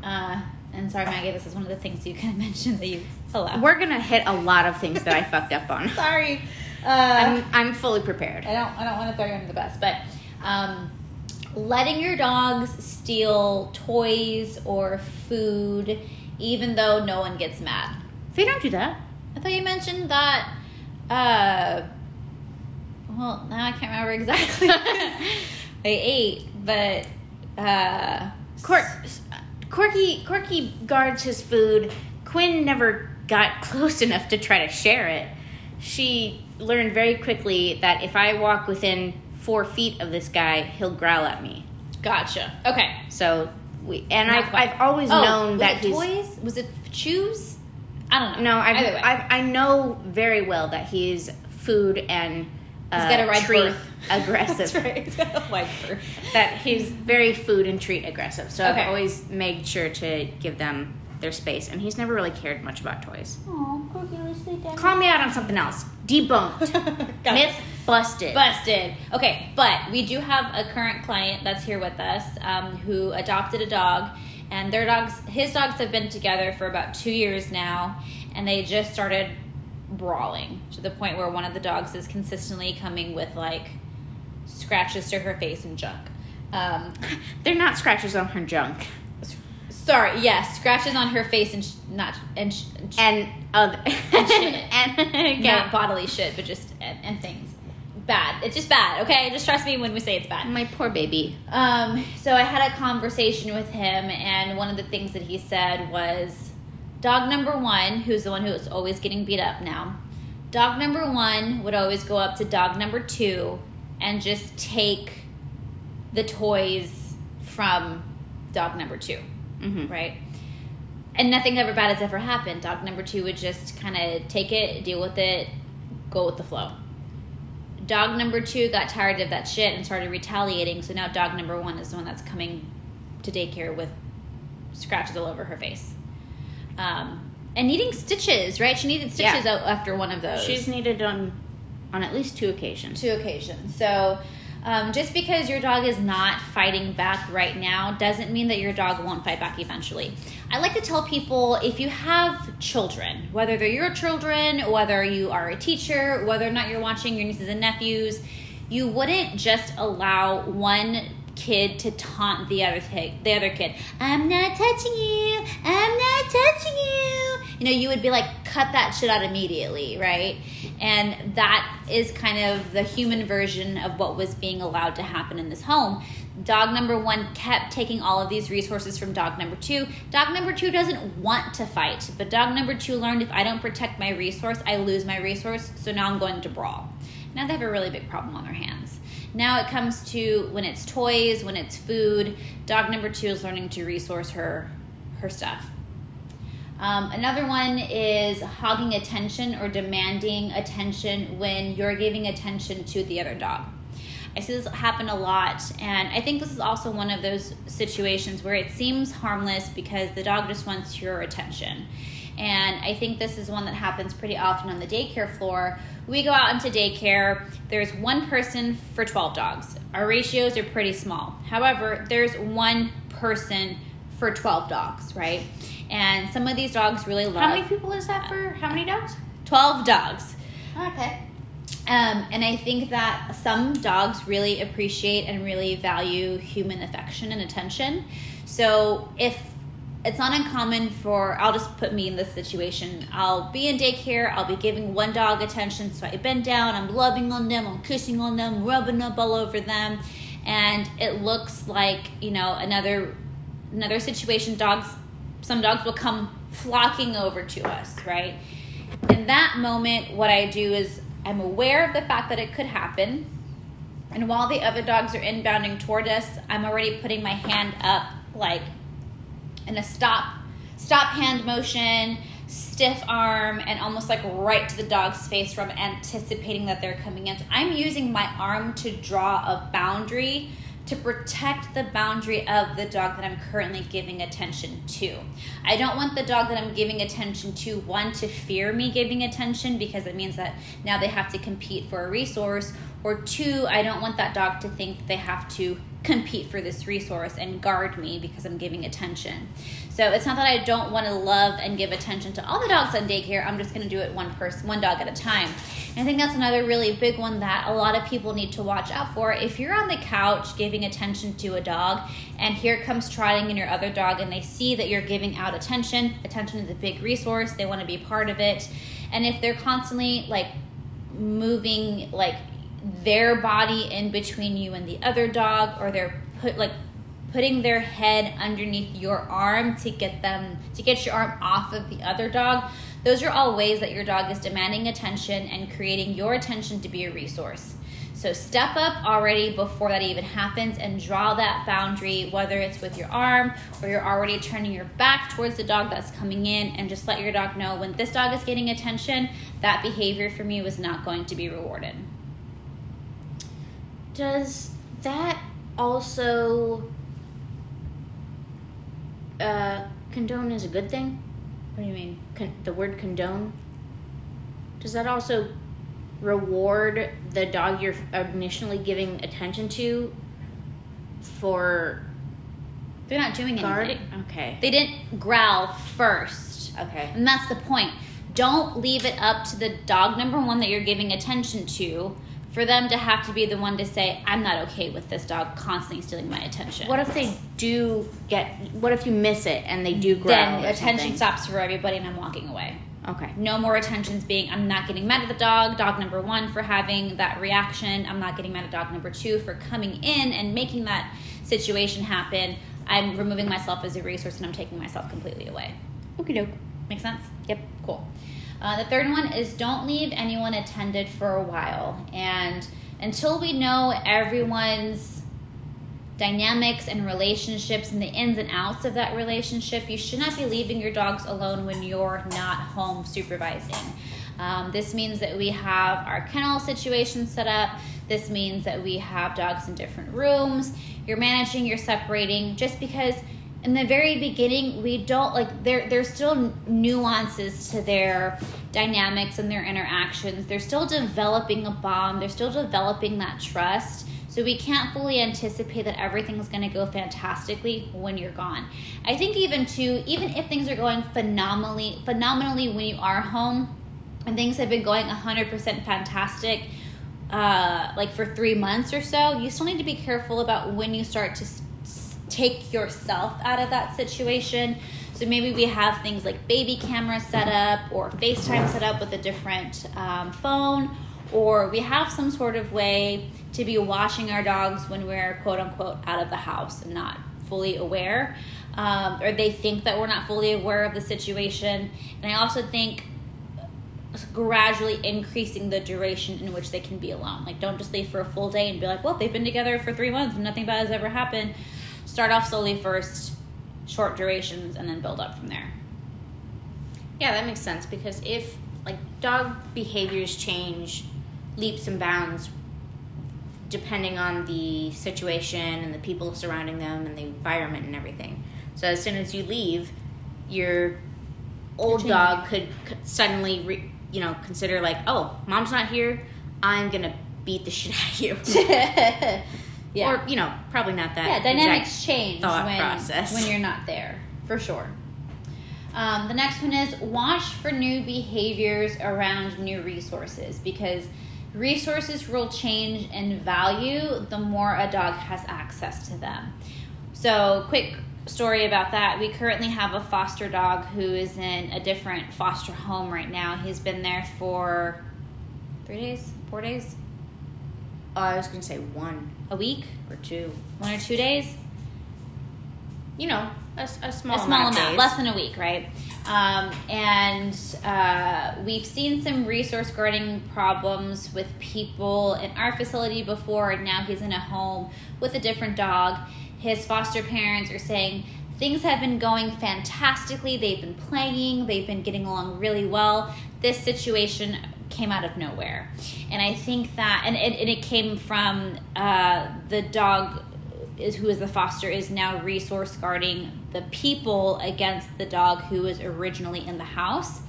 uh, and sorry Maggie, this is one of the things you kind of mentioned that you allow. We're gonna hit a lot of things that I fucked up on. sorry. Uh, I'm I'm fully prepared. I don't I don't want to throw you under the bus, but um, letting your dogs steal toys or food, even though no one gets mad. They don't do that. I thought you mentioned that. Uh, well, now I can't remember exactly. they ate, but uh, Cor- Corky Corky guards his food. Quinn never got close enough to try to share it. She learned very quickly that if I walk within four feet of this guy, he'll growl at me. gotcha. Okay. So we and I've. I've always Oh, known was that it he's toys. Was it chews? I don't know. no. I've. I've I know very well that he's food and uh, got a right treat birth. aggressive. That's right. He's got a white fur. that he's very food and treat aggressive. So Okay. I've always made sure to give them their space, and he's never really cared much about toys. Oh, Corky, let's sleep down. Call me out on something else. Debunked. Myth busted. Busted. Okay, but we do have a current client that's here with us um, who adopted a dog, and their dogs, his dogs, have been together for about two years now, and they just started brawling to the point where one of the dogs is consistently coming with like scratches to her face and junk. Um, They're not scratches on her junk. Sorry, yes, scratches on her face and sh- not and, sh- and sh- And other And shit. and not bodily shit, but just and, and things. Bad. It's just bad. Okay, just trust me when we say it's bad. My poor baby. Um, so I had a conversation with him, and one of the things that he said was dog number one, who's the one who's always getting beat up now, dog number one would always go up to dog number two and just take the toys from dog number 2 Mhm. right? And nothing ever bad has ever happened. Dog number two would just kind of take it, deal with it, go with the flow. Dog number two got tired of that shit and started retaliating. So now dog number one is the one that's coming to daycare with scratches all over her face. Um, and needing stitches, right? She needed stitches out after one of those. She's needed on on at least two occasions. two occasions. So, um, just because your dog is not fighting back right now doesn't mean that your dog won't fight back eventually. I like to tell people if you have children, whether they're your children, whether you are a teacher, whether or not you're watching your nieces and nephews, you wouldn't just allow one kid to taunt the other kid, the other kid. I'm not touching you. I'm not touching you. You know, you would be like, cut that shit out immediately, right? And that is kind of the human version of what was being allowed to happen in this home. Dog number one kept taking all of these resources from dog number two. Dog number two doesn't want to fight, but dog number two learned if I don't protect my resource, I lose my resource, so now I'm going to brawl. Now they have a really big problem on their hands. Now it comes to when it's toys, when it's food, dog number two is learning to resource her her stuff. Um, another one is hogging attention or demanding attention when you're giving attention to the other dog. I see this happen a lot, and I think this is also one of those situations where it seems harmless because the dog just wants your attention. And I think this is one that happens pretty often on the daycare floor. We go out into daycare, there's one person for 12 dogs. Our ratios are pretty small. However, there's one person for 12 dogs, right? And some of these dogs really love. How many people is that for? How many dogs? 12 dogs. Okay. Um, and I think that some dogs really appreciate and really value human affection and attention. So if it's not uncommon for, I'll just put me in this situation. I'll be in daycare, I'll be giving one dog attention. So I bend down, I'm loving on them, I'm kissing on them, rubbing up all over them. And it looks like, you know, another another situation, dogs some dogs will come flocking over to us, right? In that moment, what I do is I'm aware of the fact that it could happen. And while the other dogs are inbounding toward us, I'm already putting my hand up like in a stop stop hand motion, stiff arm, and almost like right to the dog's face from anticipating that they're coming in. So I'm using my arm to draw a boundary to protect the boundary of the dog that I'm currently giving attention to. I don't want the dog that I'm giving attention to, one, to fear me giving attention because it means that now they have to compete for a resource, or two, I don't want that dog to think they have to compete for this resource and guard me because I'm giving attention. So it's not that I don't want to love and give attention to all the dogs on daycare. I'm just going to do it one person, one dog at a time. And I think that's another really big one that a lot of people need to watch out for. If you're on the couch giving attention to a dog, and here comes trotting in your other dog, and they see that you're giving out attention, attention is a big resource. They want to be part of it. And if they're constantly like moving, like their body in between you and the other dog, or they're put like putting their head underneath your arm to get them to get your arm off of the other dog. Those are all ways that your dog is demanding attention and creating your attention to be a resource. So step up already before that even happens and draw that boundary whether it's with your arm or you're already turning your back towards the dog that's coming in and just let your dog know when this dog is getting attention that behavior from you is not going to be rewarded Does that also uh, condone is a good thing? what do you mean Con- the word condone. Does that also reward the dog you're initially giving attention to for they're not doing guard? anything Okay. they didn't growl first Okay. And that's the point. Don't leave it up to the dog number one that you're giving attention to for them to have to be the one to say, I'm not okay with this dog constantly stealing my attention. What if they do get? What if you miss it and they do growl? then attention something? stops for everybody and I'm walking away. Okay. No more attentions being, I'm not getting mad at the dog, dog number one for having that reaction. I'm not getting mad at dog number two for coming in and making that situation happen. I'm removing myself as a resource and I'm taking myself completely away. Okie doke. Make sense? Yep. Cool. Uh, the third one is don't leave anyone attended for a while. And until we know everyone's dynamics and relationships and the ins and outs of that relationship, you should not be leaving your dogs alone when you're not home supervising. Um, this means that we have our kennel situation set up. This means that we have dogs in different rooms. You're managing, you're separating, just because in the very beginning we don't like there there's still nuances to their dynamics and their interactions. They're still developing a bond. They're still developing that trust. So we can't fully anticipate that everything's going to go fantastically when you're gone. I think even too even if things are going phenomenally phenomenally when you are home and things have been going 100% fantastic uh, like for three months or so you still need to be careful about when you start to take yourself out of that situation so maybe we have things like baby camera set up or facetime set up with a different um, phone or we have some sort of way to be watching our dogs when we're quote unquote out of the house and not fully aware um, or they think that we're not fully aware of the situation and i also think gradually increasing the duration in which they can be alone. Like, don't just leave for a full day and be like, well, they've been together for three months and nothing bad has ever happened. Start off slowly first, short durations, and then build up from there. Yeah, that makes sense because if like dog behaviors change leaps and bounds depending on the situation and the people surrounding them and the environment and everything. So as soon as you leave, you're old dog could, could suddenly, re, you know, consider like, oh, mom's not here, I'm gonna beat the shit out of you. yeah. Or you know, probably not that. yeah, dynamics change thought when, process. when you're not there, for sure. Um, the next one is watch for new behaviors around new resources because resources will change in value the more a dog has access to them. So, quick story about that. We currently have a foster dog who is in a different foster home right now. He's been there for three days, four days, Oh, I was gonna say one a week, or two. one or two days. You know, a, a small a small amount, amount, less than a week, right? Um, and uh, we've seen some resource guarding problems with people in our facility before, and now he's in a home with a different dog. His foster parents are saying things have been going fantastically. They've been playing, they've been getting along really well. This situation came out of nowhere. And I think that, and it, and it came from uh, the dog is who is the foster is now resource guarding the people against the dog who was originally in the house.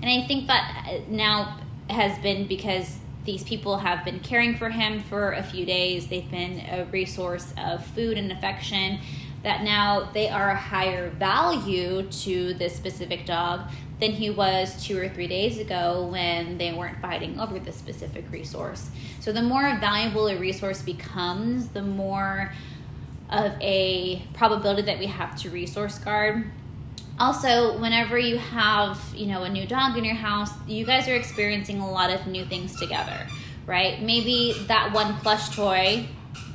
And i think that now has been because these people have been caring for him for a few days. They've been a resource of food and affection. That now they are a higher value to this specific dog than he was two or three days ago when they weren't fighting over the specific resource. So, the more valuable a resource becomes, the more of a probability that we have to resource guard. Also, whenever you have, you know, a new dog in your house, you guys are experiencing a lot of new things together, right? Maybe that one plush toy,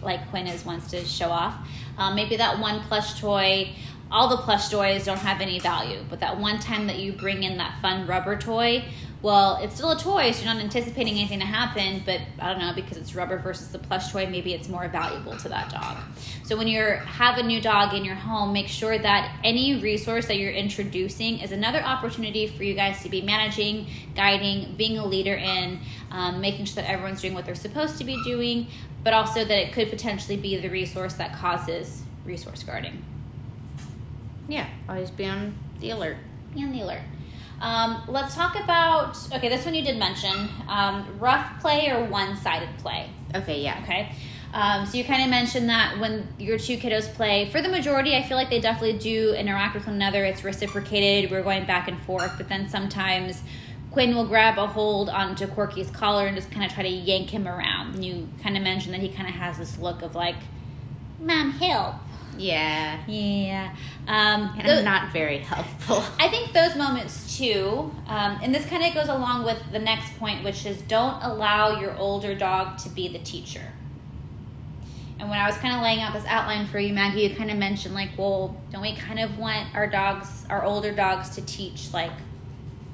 like Quinn is wants to show off, um, maybe that one plush toy, all the plush toys don't have any value, but that one time that you bring in that fun rubber toy, well, it's still a toy, so you're not anticipating anything to happen, but I don't know, because it's rubber versus the plush toy, maybe it's more valuable to that dog. So when you have a new dog in your home, make sure that any resource that you're introducing is another opportunity for you guys to be managing, guiding, being a leader in, um, making sure that everyone's doing what they're supposed to be doing, but also that it could potentially be the resource that causes resource guarding. Yeah, always be on the alert. Be on the alert. Um, let's talk about okay. This one you did mention um, rough play or one-sided play. Okay, yeah. Okay. Um, so you kind of mentioned that when your two kiddos play, for the majority, I feel like they definitely do interact with one another. It's reciprocated. We're going back and forth, but then sometimes Quinn will grab a hold onto Corky's collar and just kind of try to yank him around. And you kind of mentioned that he kind of has this look of like, "Mom, help." Yeah. Yeah. Um, And tho- I'm not very helpful. I think those moments too, um, and this kind of goes along with the next point, which is don't allow your older dog to be the teacher. And when I was kind of laying out this outline for you, Maggie, you kind of mentioned like, well, don't we kind of want our dogs, our older dogs, to teach like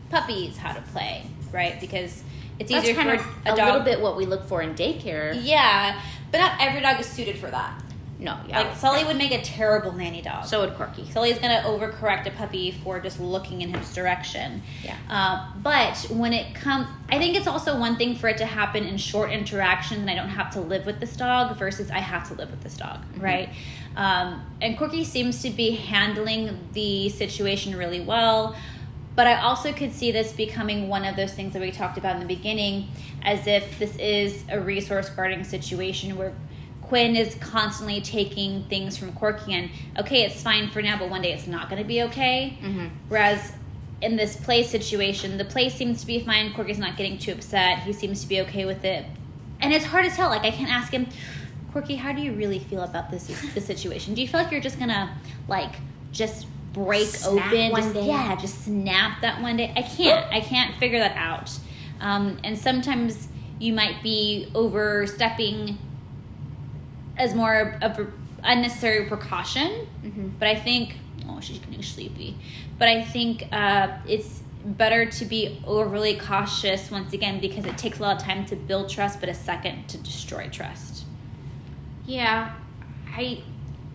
puppies how to play, right? Because it's That's easier kind for of a a dog. little bit what we look for in daycare. Yeah, but not every dog is suited for that. No, yeah. Like Sully would make a terrible nanny dog. So would Corky. Sully's gonna overcorrect a puppy for just looking in his direction. Yeah. Uh, but when it comes, I think it's also one thing for it to happen in short interactions, and I don't have to live with this dog versus I have to live with this dog, Mm-hmm. right? Um, and Corky seems to be handling the situation really well. But I also could see this becoming one of those things that we talked about in the beginning, as if this is a resource guarding situation where Quinn is constantly taking things from Corky and okay, it's fine for now, but one day it's not going to be okay. Mm-hmm. Whereas in this play situation, the play seems to be fine. Corky's not getting too upset. He seems to be okay with it, and it's hard to tell. Like I can't ask him, Corky, how do you really feel about this this situation? Do you feel like you're just gonna like just break Snap open? one just, day? Yeah, just snap that one day. I can't. I can't figure that out. Um, and sometimes you might be overstepping as more of a unnecessary precaution. Mhm. But I think, oh, she's getting sleepy. But I think uh, it's better to be overly cautious once again because it takes a lot of time to build trust, but a second to destroy trust. Yeah, I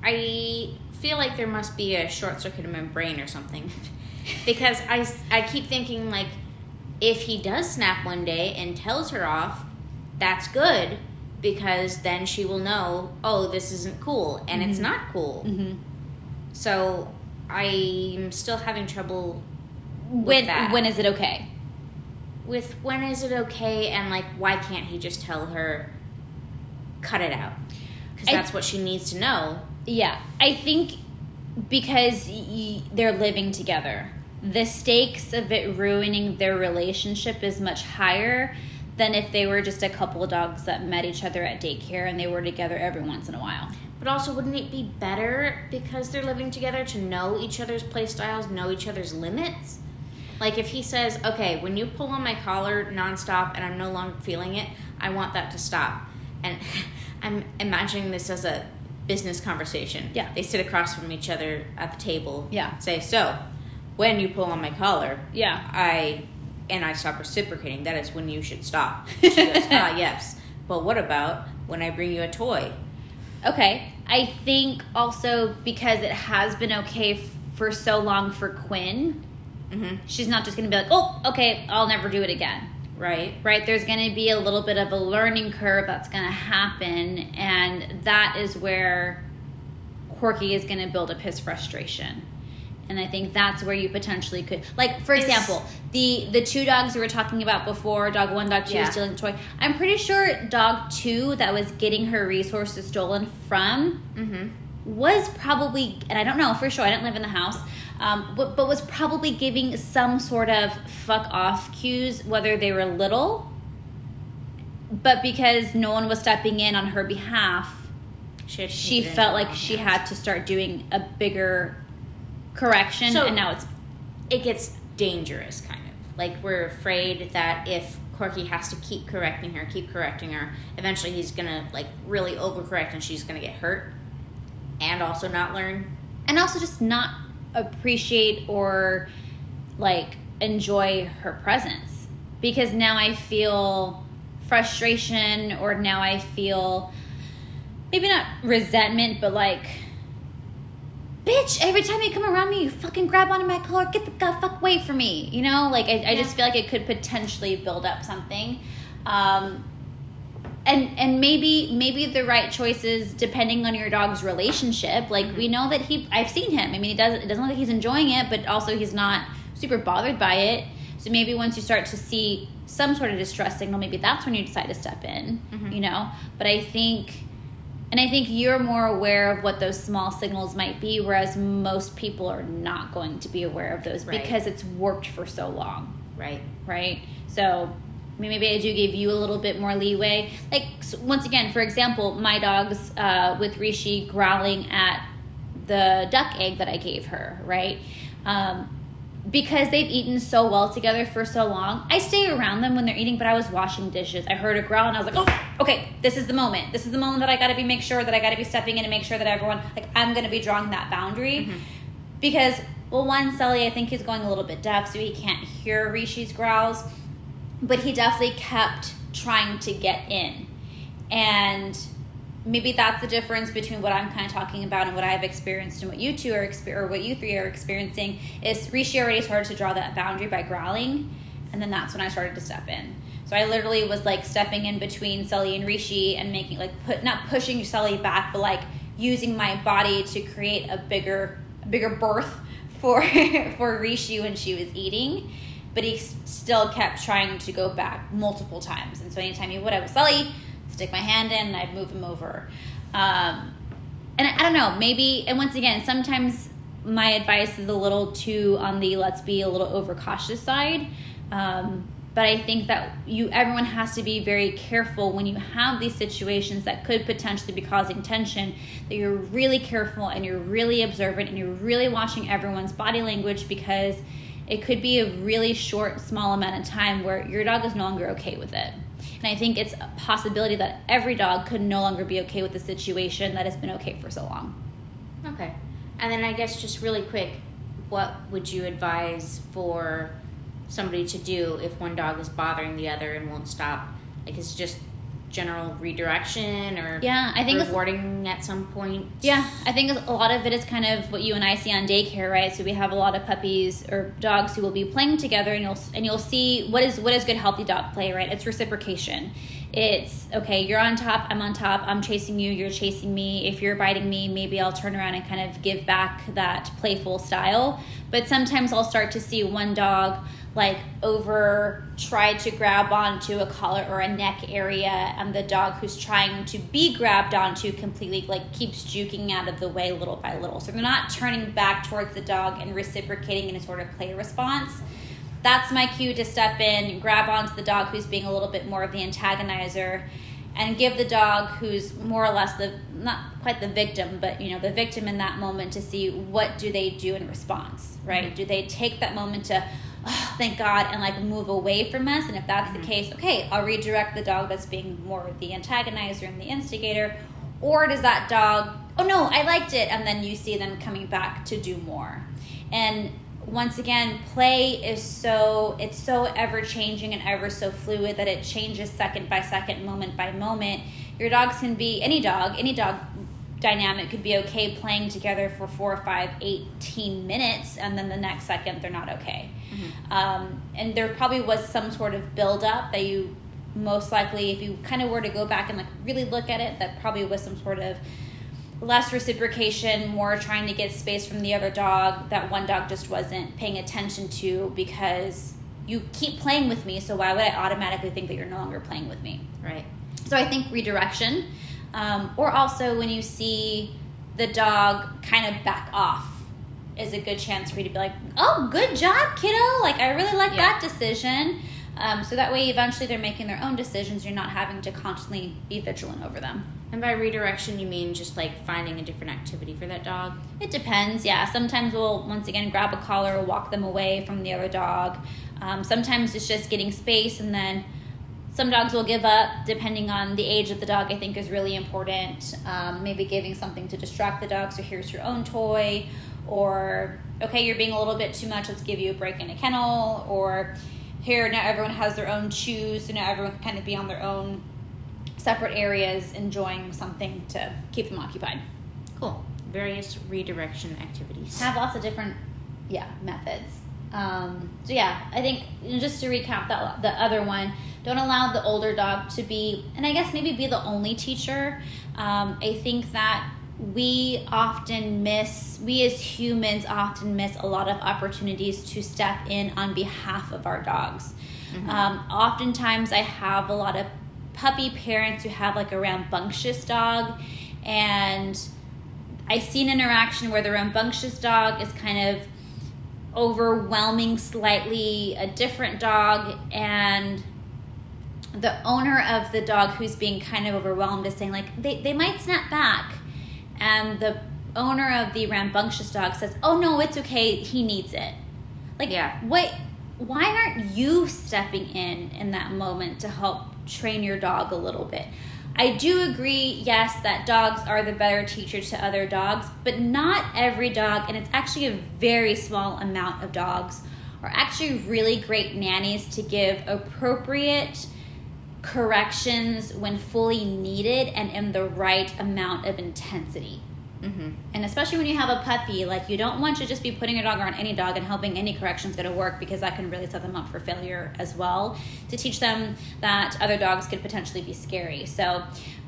I feel like there must be a short circuit in my brain or something, because I I keep thinking like, if he does snap one day and tells her off, that's good because then she will know, oh, this isn't cool, and it's Mhm. not cool. Mm-hmm. So I'm still having trouble when that. when is it okay? with when is it okay and like why can't he just tell her cut it out because that's what she needs to know Yeah, I think because y- they're living together, the stakes of it ruining their relationship is much higher than if they were just a couple of dogs that met each other at daycare and they were together every once in a while. but also wouldn't it be better because they're living together to know each other's play styles know each other's limits like if he says okay when you pull on my collar nonstop and i'm no longer feeling it i want that to stop and i'm imagining this as a business conversation Yeah. they sit across from each other at the table Yeah. say so when you pull on my collar Yeah. I and I stop reciprocating, that is when you should stop. She goes, ah, yes. But what about when I bring you a toy? Okay. I think also because it has been okay f- for so long for Quinn, Mm-hmm. she's not just going to be like, oh, okay, I'll never do it again. Right? right? There's going to be a little bit of a learning curve that's going to happen, and that is where Corky is going to build up his frustration. And I think that's where you potentially could, like, for Is- example, the the two dogs we were talking about before, dog one, dog two, Yeah. stealing the toy. I'm pretty sure dog two that was getting her resources stolen from Mm-hmm. was probably, and I don't know for sure, I didn't live in the house, um, but, but was probably giving some sort of fuck off cues, whether they were little, but because no one was stepping in on her behalf, She, she keep it in felt like she had to start doing a bigger correction, So- and now it's It gets dangerous, kind of. Like, we're afraid that if Corky has to keep correcting her, keep correcting her, eventually he's gonna, like, really overcorrect and she's gonna get hurt and also not learn. and also just not appreciate or like enjoy her presence because now I feel frustration or now I feel maybe not resentment but like bitch every time you come around me you fucking grab onto my collar get the god fuck away from me you know? Like I, I just feel like it could potentially build up something. Um and and maybe maybe the right choices depending on your dog's relationship. Like we know that he i've seen him. I mean he doesn't it doesn't look like he's enjoying it but also he's not super bothered by it. So maybe once you start to see some sort of distress signal maybe that's when you decide to step in Mhm. you know? But i think and i think you're more aware of what those small signals might be whereas most people are not going to be aware of those Right. because it's worked for so long Right? right? So I mean, maybe I do give you a little bit more leeway. Like once again, for example, my dogs uh, with Rishi growling at the duck egg that I gave her, right? Um, because they've eaten so well together for so long, I stay around them when they're eating. But I was washing dishes. I heard a growl, and I was like, "Oh, okay, this is the moment. This is the moment that I got to be make sure that I got to be stepping in and make sure that everyone like I'm going to be drawing that boundary." Mm-hmm. because well one sully i think he's going a little bit deaf so he can't hear rishi's growls but he definitely kept trying to get in and maybe that's the difference between what i'm kind of talking about and what i've experienced and what you two are exper- or what you three are experiencing is rishi already started to draw that boundary by growling and then that's when i started to step in. So i literally was like stepping in between sully and rishi and making like put not pushing sully back but like using my body to create a bigger bigger berth for for rishi when she was eating. But he still kept trying to go back multiple times. And so anytime he would i would sully stick my hand in and i'd move him over. Um, and I, I don't know maybe and once again sometimes my advice is a little too on the let's be a little overcautious side. Um, but i think that you everyone has to be very careful when you have these situations that could potentially be causing tension that you're really careful and you're really observant and you're really watching everyone's body language because it could be a really short small amount of time where your dog is no longer okay with it and i think it's a possibility that every dog could no longer be okay with the situation that has been okay for so long Okay. And then I guess just really quick, what would you advise for somebody to do if one dog is bothering the other and won't stop? Like, it's just general redirection or Yeah, I think rewarding at some point? Yeah, I think a lot of it is kind of what you and I see on daycare, right? So we have a lot of puppies or dogs who will be playing together, and you'll and you'll see what is what is good healthy dog play, right? It's reciprocation. it's okay, you're on top, I'm on top, I'm chasing you, you're chasing me. If you're biting me, maybe I'll turn around and kind of give back that playful style. But sometimes I'll start to see one dog like over try to grab onto a collar or a neck area and the dog who's trying to be grabbed onto completely like keeps juking out of the way little by little so they're not turning back towards the dog and reciprocating in a sort of play response that's my cue to step in, grab onto the dog who's being a little bit more of the antagonizer, and give the dog who's more or less the not quite the victim, but you know the victim in that moment to see what do they do in response, right? Mm-hmm. Do they take that moment to oh, thank God and like move away from us? And if that's mm-hmm. the case, okay, I'll redirect the dog that's being more the antagonizer and the instigator, or does that dog? Oh no, I liked it, and then you see them coming back to do more, and once again play is so it's so ever changing and ever so fluid that it changes second by second moment by moment your dogs can be any dog any dog dynamic could be okay playing together for four five 18 minutes and then the next second they're not okay mm-hmm. um, and there probably was some sort of build up that you most likely if you kind of were to go back and like really look at it that probably was some sort of less reciprocation, more trying to get space from the other dog that one dog just wasn't paying attention to because you keep playing with me, so why would I automatically think that you're no longer playing with me? Right. So I think redirection, um, or also when you see the dog kind of back off, is a good chance for you to be like, oh, good job, kiddo. Like, I really like yeah. that decision. Um, so that way, eventually, they're making their own decisions. You're not having to constantly be vigilant over them. And by redirection, you mean just like finding a different activity for that dog? It depends, yeah. Sometimes we'll, once again, grab a collar, walk them away from the other dog. Um, sometimes it's just getting space, and then some dogs will give up depending on the age of the dog, I think is really important. Um, maybe giving something to distract the dog, so here's your own toy, or okay, you're being a little bit too much, let's give you a break in a kennel, or here now everyone has their own shoes, so now everyone can kind of be on their own separate areas enjoying something to keep them occupied. Cool. Various redirection activities. Have lots of different, yeah, methods. Um, so yeah, I think just to recap that the other one, don't allow the older dog to be, and I guess maybe be the only teacher. Um, I think that we often miss, we as humans often miss a lot of opportunities to step in on behalf of our dogs. Mm-hmm. Um, oftentimes, I have a lot of puppy parents who have like a rambunctious dog, and I see an interaction where the rambunctious dog is kind of overwhelming slightly a different dog and the owner of the dog who's being kind of overwhelmed is saying like they, they might snap back and the owner of the rambunctious dog says, "Oh no, it's okay. He needs it." Like, yeah, what? Why aren't you stepping in in that moment to help train your dog a little bit? I do agree, yes, that dogs are the better teacher to other dogs, but not every dog, and it's actually a very small amount of dogs, are actually really great nannies to give appropriate corrections when fully needed and in the right amount of intensity. Mm-hmm. And especially when you have a puppy, like you don't want to just be putting your dog on any dog and hoping any correction's going to work because that can really set them up for failure as well. To teach them that other dogs could potentially be scary. So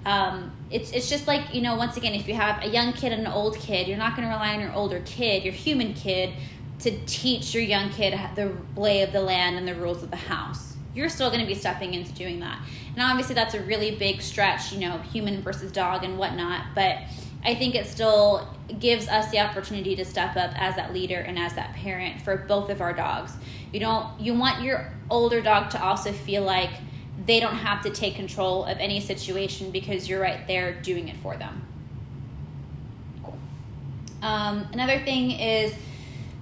um, it's it's just like you know once again if you have a young kid and an old kid, you're not going to rely on your older kid, your human kid, to teach your young kid the lay of the land and the rules of the house you're still going to be stepping into doing that. And obviously, that's a really big stretch, you know, human versus dog and whatnot. But I think it still gives us the opportunity to step up as that leader and as that parent for both of our dogs. You don't, you want your older dog to also feel like they don't have to take control of any situation because you're right there doing it for them. Cool. Um, another thing is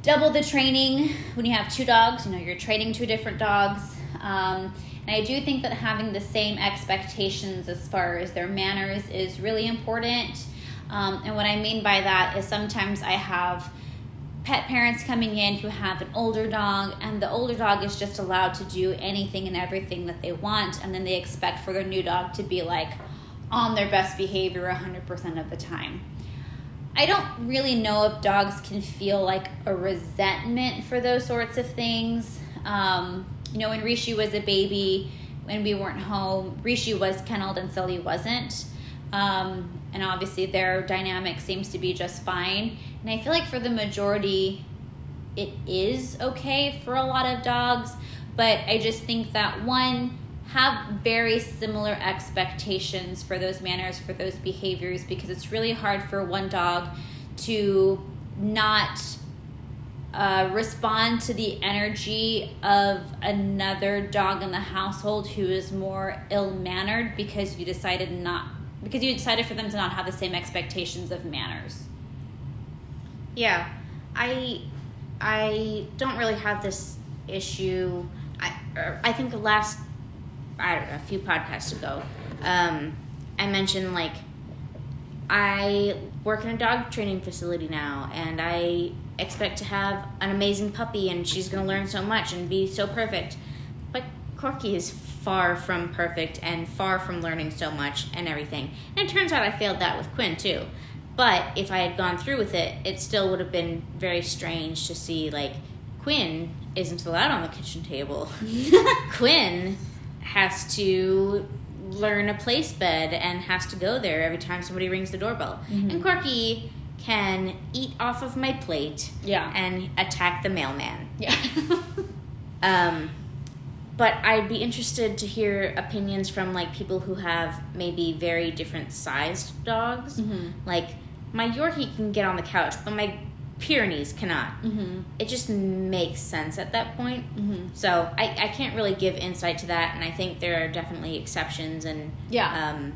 double the training when you have two dogs. You know, you're training two different dogs um, and I do think that having the same expectations as far as their manners is really important. Um, and what I mean by that is sometimes I have pet parents coming in who have an older dog, and the older dog is just allowed to do anything and everything that they want, and then they expect for their new dog to be like on their best behavior 100% of the time. I don't really know if dogs can feel like a resentment for those sorts of things. Um, you know, when Rishi was a baby when we weren't home, Rishi was kenneled and Sully wasn't. Um, and obviously their dynamic seems to be just fine. And I feel like for the majority, it is okay for a lot of dogs. But I just think that one, have very similar expectations for those manners, for those behaviors, because it's really hard for one dog to not uh, respond to the energy of another dog in the household who is more ill mannered because you decided not because you decided for them to not have the same expectations of manners. Yeah, I I don't really have this issue. I er, I think last I don't know, a few podcasts ago, um, I mentioned like I work in a dog training facility now, and I expect to have an amazing puppy, and she's going to learn so much and be so perfect. But Corky is far from perfect and far from learning so much and everything. And it turns out I failed that with Quinn too. But if I had gone through with it, it still would have been very strange to see like Quinn isn't allowed on the kitchen table. Quinn has to learn a place bed and has to go there every time somebody rings the doorbell. Mhm. And Corky can eat off of my plate Yeah. and attack the mailman. Yeah. Um, but I'd be interested to hear opinions from like people who have maybe very different sized dogs. Mhm. Like my Yorkie can get on the couch, but my Pyrenees cannot. mm-hmm. It just makes sense at that point. Mm-hmm. So I, I can't really give insight to that, and I think there are definitely exceptions and Yeah. um,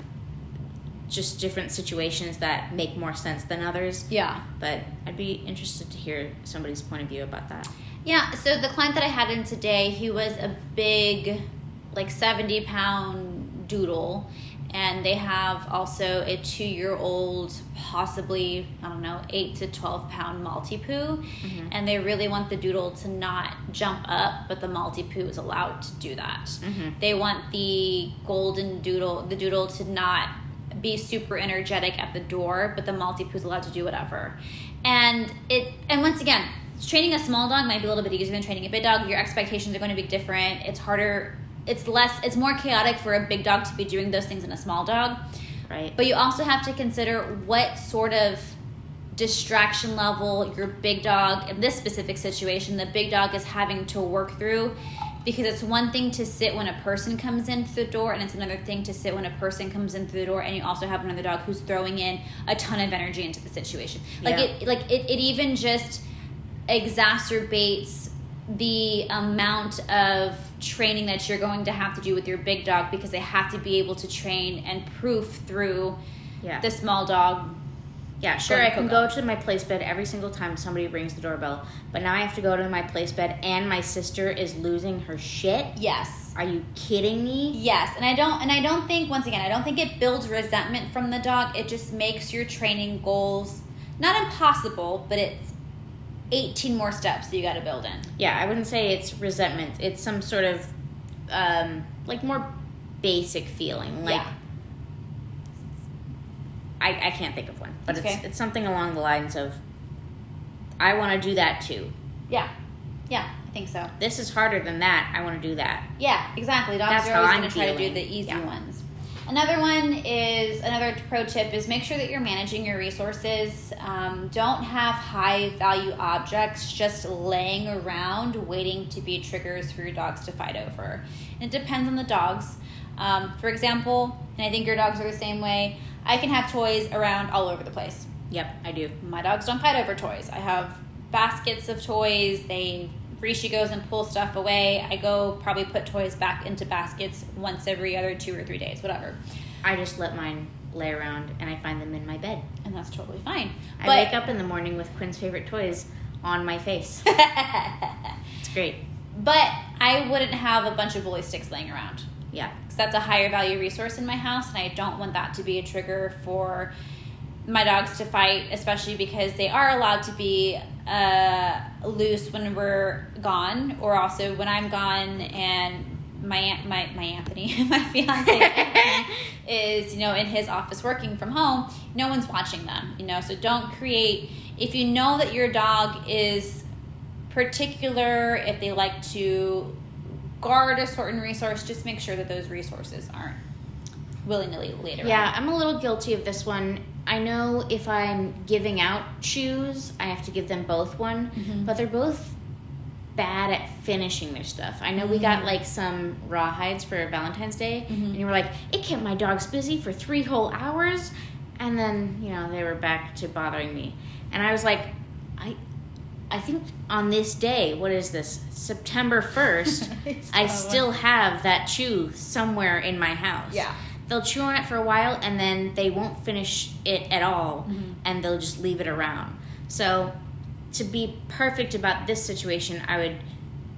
just different situations that make more sense than others. Yeah. But I'd be interested to hear somebody's point of view about that. Yeah, so the client that I had in today, he was a big, like 70 pound doodle. And they have also a two year old, possibly, I don't know, 8 to 12 pound Maltipoo. And they really want the doodle to not jump up, but the Maltipoo is allowed to do that. Mhm. They want the golden doodle, the doodle to not be super energetic at the door, but the Maltipoo is allowed to do whatever. And it, and once again, training a small dog might be a little bit easier than training a big dog. Your expectations are going to be different. It's harder. It's less. It's more chaotic for a big dog to be doing those things in a small dog. Right? But you also have to consider what sort of distraction level your big dog, in this specific situation, the big dog is having to work through. Because it's one thing to sit when a person comes in through the door, and it's another thing to sit when a person comes in through the door, and you also have another dog who's throwing in a ton of energy into the situation. Like Yeah. it, like it, it even just exacerbates the amount of training that you're going to have to do with your big dog because they have to be able to train and proof through Yeah. the small dog. Yeah, sure. I can go to my place bed every single time somebody rings the doorbell, but now I have to go to my place bed, and my sister is losing her shit. Yes. Are you kidding me? Yes, and I don't and I don't think once again, I don't think it builds resentment from the dog. It just makes your training goals not impossible, but it's 18 more steps that you got to build in. Yeah, I wouldn't say it's resentment. It's some sort of um, like more basic feeling. Like Yeah. I, I can't think of one, but it's okay. it's something along the lines of I want to do that too. Yeah. Yeah, I think so. This is harder than that. I want to do that. Yeah, exactly. Dogs That's are how always I'm going to try to do the easy Yeah. ones. Another one is another pro tip is make sure that you're managing your resources. Um, don't have high value objects just laying around waiting to be triggers for your dogs to fight over. And it depends on the dogs. Um, for example, and I think your dogs are the same way. I can have toys around all over the place Yep, I do. my dogs don't fight over toys. I have baskets of toys. They Rishi goes and pulls stuff away. I go probably put toys back into baskets once every other two or three days, whatever. I just let mine lay around and I find them in my bed. And that's totally fine. I But wake up in the morning with Quinn's favorite toys on my face. It's great. but I wouldn't have a bunch of bully sticks laying around. Yeah. That's a higher value resource in my house, and I don't want that to be a trigger for my dogs to fight, especially because they are allowed to be uh, loose when we're gone, or also when I'm gone and my my my Anthony, my fiance is you know in his office working from home. No one's watching them, you know. So don't create if you know that your dog is particular if they like to guard a certain resource, just make sure that those resources aren't willy nilly later. Yeah, I'm a little guilty of this one. I know if I'm giving out shoes, I have to give them both one, Mhm. but they're both bad at finishing their stuff. I know we got like some rawhides for Valentine's Day, Mhm. and you were like, it kept my dogs busy for three whole hours, and then you know they were back to bothering me, and I was like, I, I think on this day, what is this, September first, I still have that chew somewhere in my house. Yeah. They'll chew on it for a while and then they won't finish it at all Mhm. and they'll just leave it around. So, to be perfect about this situation, I would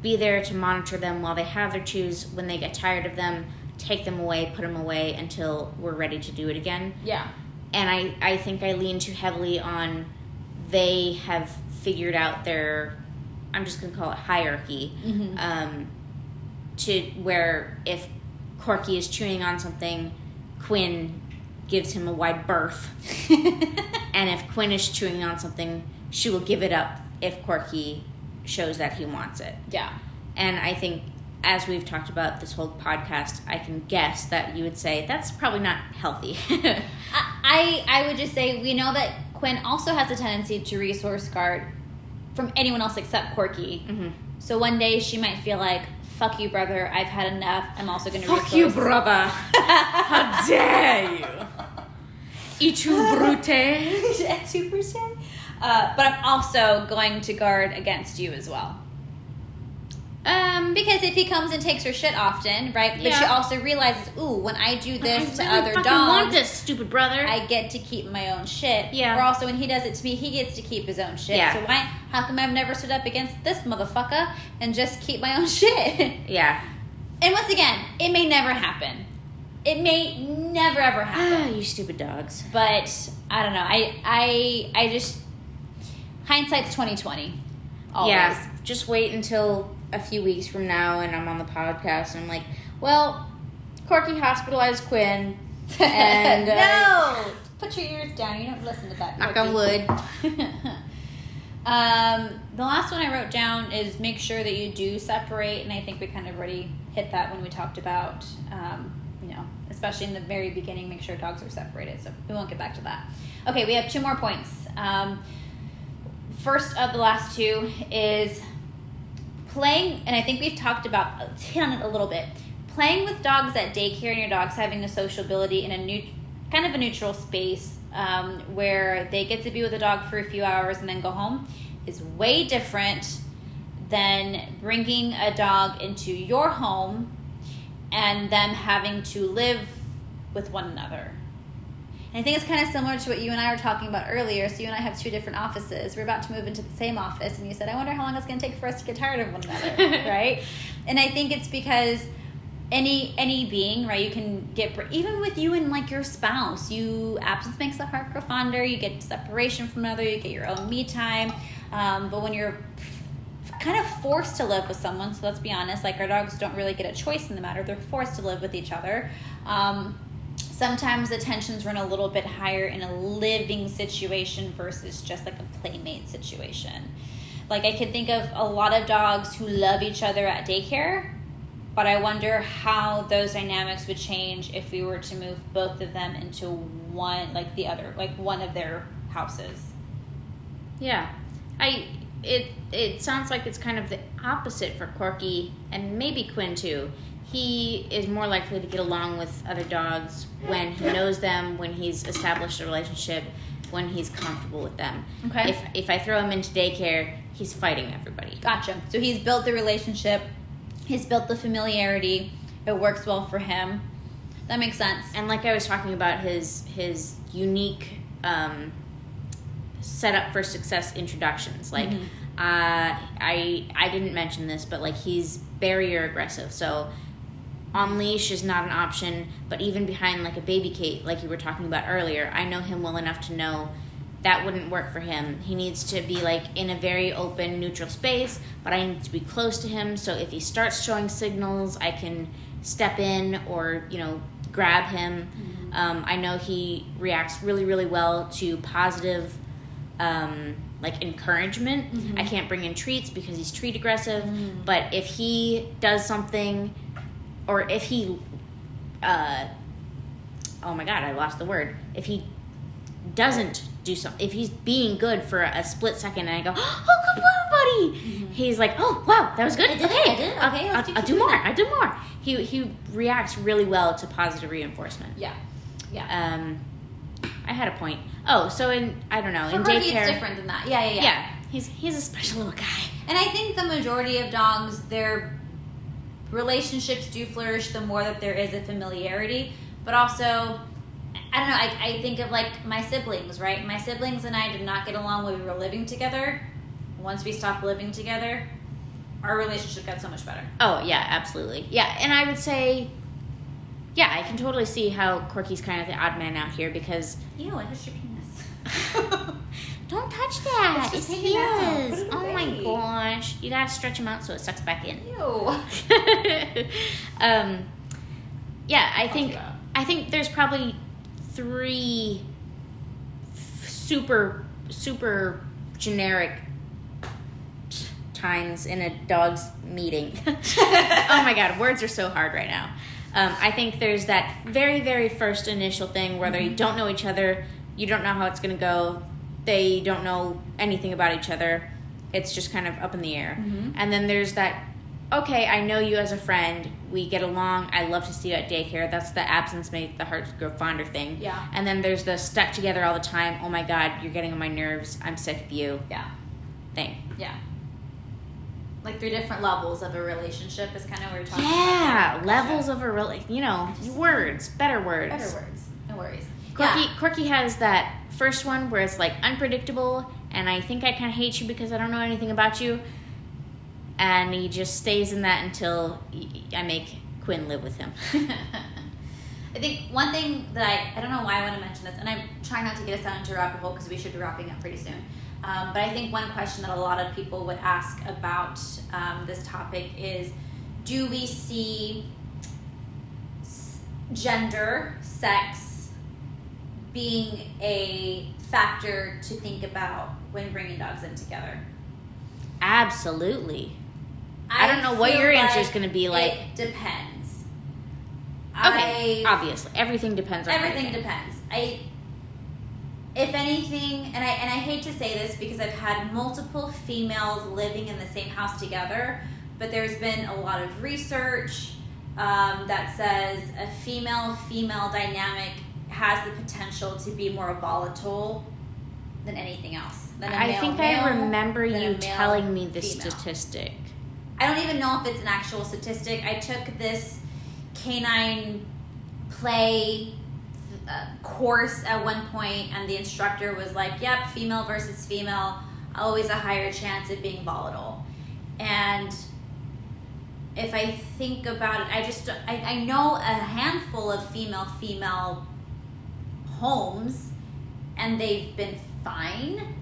be there to monitor them while they have their chews. When they get tired of them, take them away, put them away until we're ready to do it again. Yeah. And I, I think I lean too heavily on they have figured out their, I'm just going to call it hierarchy Mhm. um, to where if Corky is chewing on something, Quinn gives him a wide berth, and if Quinn is chewing on something, she will give it up if Corky shows that he wants it. yeah. And I think, as we've talked about this whole podcast, I can guess that you would say that's probably not healthy. I, I would just say we know that Quinn also has a tendency to resource guard from anyone else except Corky. Mhm. So one day she might feel like, "Fuck you, brother! I've had enough. I'm also going to Fuck you, brother! How dare you! Et tu, brute? Et Super sad. Uh, but I'm also going to guard against you as well. Um, Because if he comes and takes her shit often, right? But she also realizes, ooh, when I do this to really other fucking want dogs, this, stupid brother. I get to keep my own shit. Yeah. Or also when he does it to me, he gets to keep his own shit. Yeah. So why? How come I've never stood up against this motherfucker and just keep my own shit? yeah. and once again, it may never happen. It may never ever Ah, happen. you stupid dogs. but I don't know. I I I just hindsight's twenty twenty. Always. Yeah, just wait until a few weeks from now and I'm on the podcast and I'm like, well, Corky hospitalized Quinn. And, uh, no, put your ears down. You don't listen to that. Knock on wood. um, the last one I wrote down is make sure that you do separate, and I think we kind of already hit that when we talked about, um, you know, especially in the very beginning, make sure dogs are separated. So we won't get back to that. Okay, we have two more points. Um, first of the last two is playing, and I think we've talked about on it a little bit. Playing with dogs at daycare and your dog's having a sociability in a new, kind of a neutral space um, where they get to be with the dog for a few hours and then go home is way different than bringing a dog into your home and them having to live with one another. And I think it's kind of similar to what you and I were talking about earlier. So you and I have two different offices. We're about to move into the same office, and you said, "I wonder how long it's going to take for us to get tired of one another." right? And I think it's because any any being, right? You can get even with you and like your spouse. You absence makes the heart grow fonder. You get separation from another. You get your own me time. Um, but when you're kind of forced to live with someone, so let's be honest, like our dogs don't really get a choice in the matter. They're forced to live with each other. Um, sometimes the tensions run a little bit higher in a living situation versus just like a playmate situation. Like I can think of a lot of dogs who love each other at daycare, but I wonder how those dynamics would change if we were to move both of them into one, like the other, like one of their houses. Yeah. I it it sounds like it's kind of the opposite for Corky and maybe Quinn too. He is more likely to get along with other dogs when he knows them, when he's established a relationship, when he's comfortable with them. Okay. If if I throw him into daycare, he's fighting everybody. Gotcha. So he's built the relationship, he's built the familiarity. It works well for him. That makes sense. And like I was talking about his his unique um, setup for success introductions. Like Mhm. uh, I I didn't mention this, but like he's barrier aggressive. So on leash is not an option, but even behind like a baby Kate, like you were talking about earlier, I know him well enough to know that wouldn't work for him. He needs to be like in a very open, neutral space, but I need to be close to him. So if he starts showing signals, I can step in or you know grab him. Um, I know he reacts really, really well to positive um, like encouragement. Mhm. I can't bring in treats because he's treat aggressive. Mm. But if he does something, or if he, uh, oh my god, I lost the word. If he doesn't do something, if he's being good for a split second, and I go, oh, good job, buddy. He's like, oh wow, that was good. I did it, okay, I did it. I'll- Okay, I'll, I'll, do more. that." I do more. He he reacts really well to positive reinforcement. Yeah. Yeah. Um, I had a point. Oh, so in I don't know For in Corky, daycare. it's different than that. Yeah, yeah, yeah. Yeah, he's he's a special little guy. And I think the majority of dogs, their relationships do flourish the more that there is a familiarity. But also, I don't know, I, I think of like my siblings, right? My siblings and I did not get along when we were living together. Once we stopped living together, our relationship got so much better. Oh yeah, absolutely. Yeah, and I would say, yeah, I can totally see how Corky's kind of the odd man out here because Ew, I touched your penis. don't touch that. It's It's, his. It Oh my gosh, you gotta stretch him out so it sucks back in. Ew. um, yeah, I think. I think there's probably three super super generic times in a dog's meeting. oh my god, words are so hard right now. Um, I think there's that very very first initial thing where Mm-hmm. they don't know each other, you don't know how it's gonna go, they don't know anything about each other. It's just kind of up in the air. Mhm. And then there's that okay, I know you as a friend. We get along. I love to see you at daycare. That's the absence make the heart grow fonder thing. Yeah. And then there's the stuck together all the time. Oh my God, you're getting on my nerves. I'm sick of you Yeah. thing. Yeah. Like three different levels of a relationship is kind of what you're talking Yeah, about. levels of a really, you know, words, better words. Better words. No worries. Corky, Yeah. Corky has that first one where it's like unpredictable, and I think I kind of hate you because I don't know anything about you. And he just stays in that until I make Quinn live with him. I think one thing that I, I don't know why I want to mention this, and I'm trying not to get us out into a rabbit hole because we should be wrapping up pretty soon. Um, but I think one question that a lot of people would ask about um, this topic is do we see gender, sex being a factor to think about when bringing dogs in together? Absolutely. I don't know what your answer is gonna be, like- It depends. Okay, I- obviously, everything depends on everything depends. I, if anything, and I and I hate to say this because I've had multiple females living in the same house together, but there's been a lot of research um, that says a female female dynamic has the potential to be more volatile than anything else. Than a I male- think male I remember you telling me this female. statistic. I don't even know if it's an actual statistic. I took this canine play uh, course at one point, and the instructor was like, "Yep, female versus female, always a higher chance of being volatile." And if I think about it, I just I, I know a handful of female female homes, and they've been fine.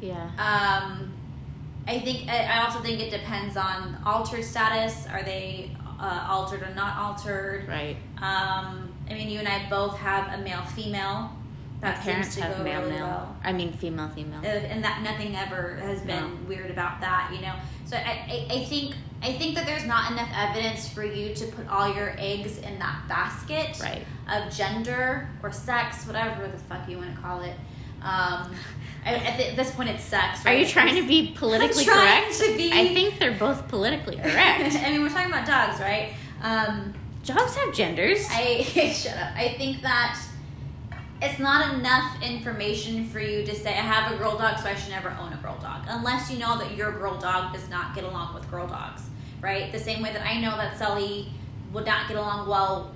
Yeah. Um, I think I also think it depends on altered status. Are they uh, altered or not altered? Right. Um, I mean, you and I both have a male female. My parents seems to have go male really male. well. I mean female female. Uh, and that nothing ever has been No. weird about that, you know. So I, I, I think I think that there's not enough evidence for you to put all your eggs in that basket Right. of gender or sex, whatever the fuck you want to call it. Um, at this point, it's sex. Are you trying to be politically correct? be- I think they're both politically correct. I mean, we're talking about dogs, right? Um, Dogs have genders. I shut up. I think that it's not enough information for you to say I have a girl dog, so I should never own a girl dog, unless you know that your girl dog does not get along with girl dogs, right? The same way that I know that Sully would not get along well,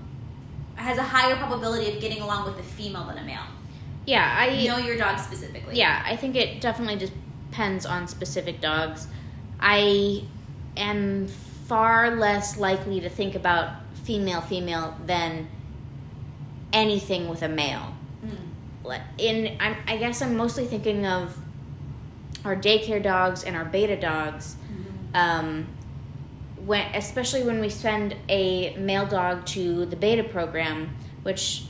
has a higher probability of getting along with a female than a male. yeah, I know your dog specifically. Yeah, I think it definitely depends on specific dogs. I am far less likely to think about female female than anything with a male. Mm. In I'm, I guess I'm mostly thinking of our daycare dogs and our beta dogs. Um, when especially when we send a male dog to the beta program, which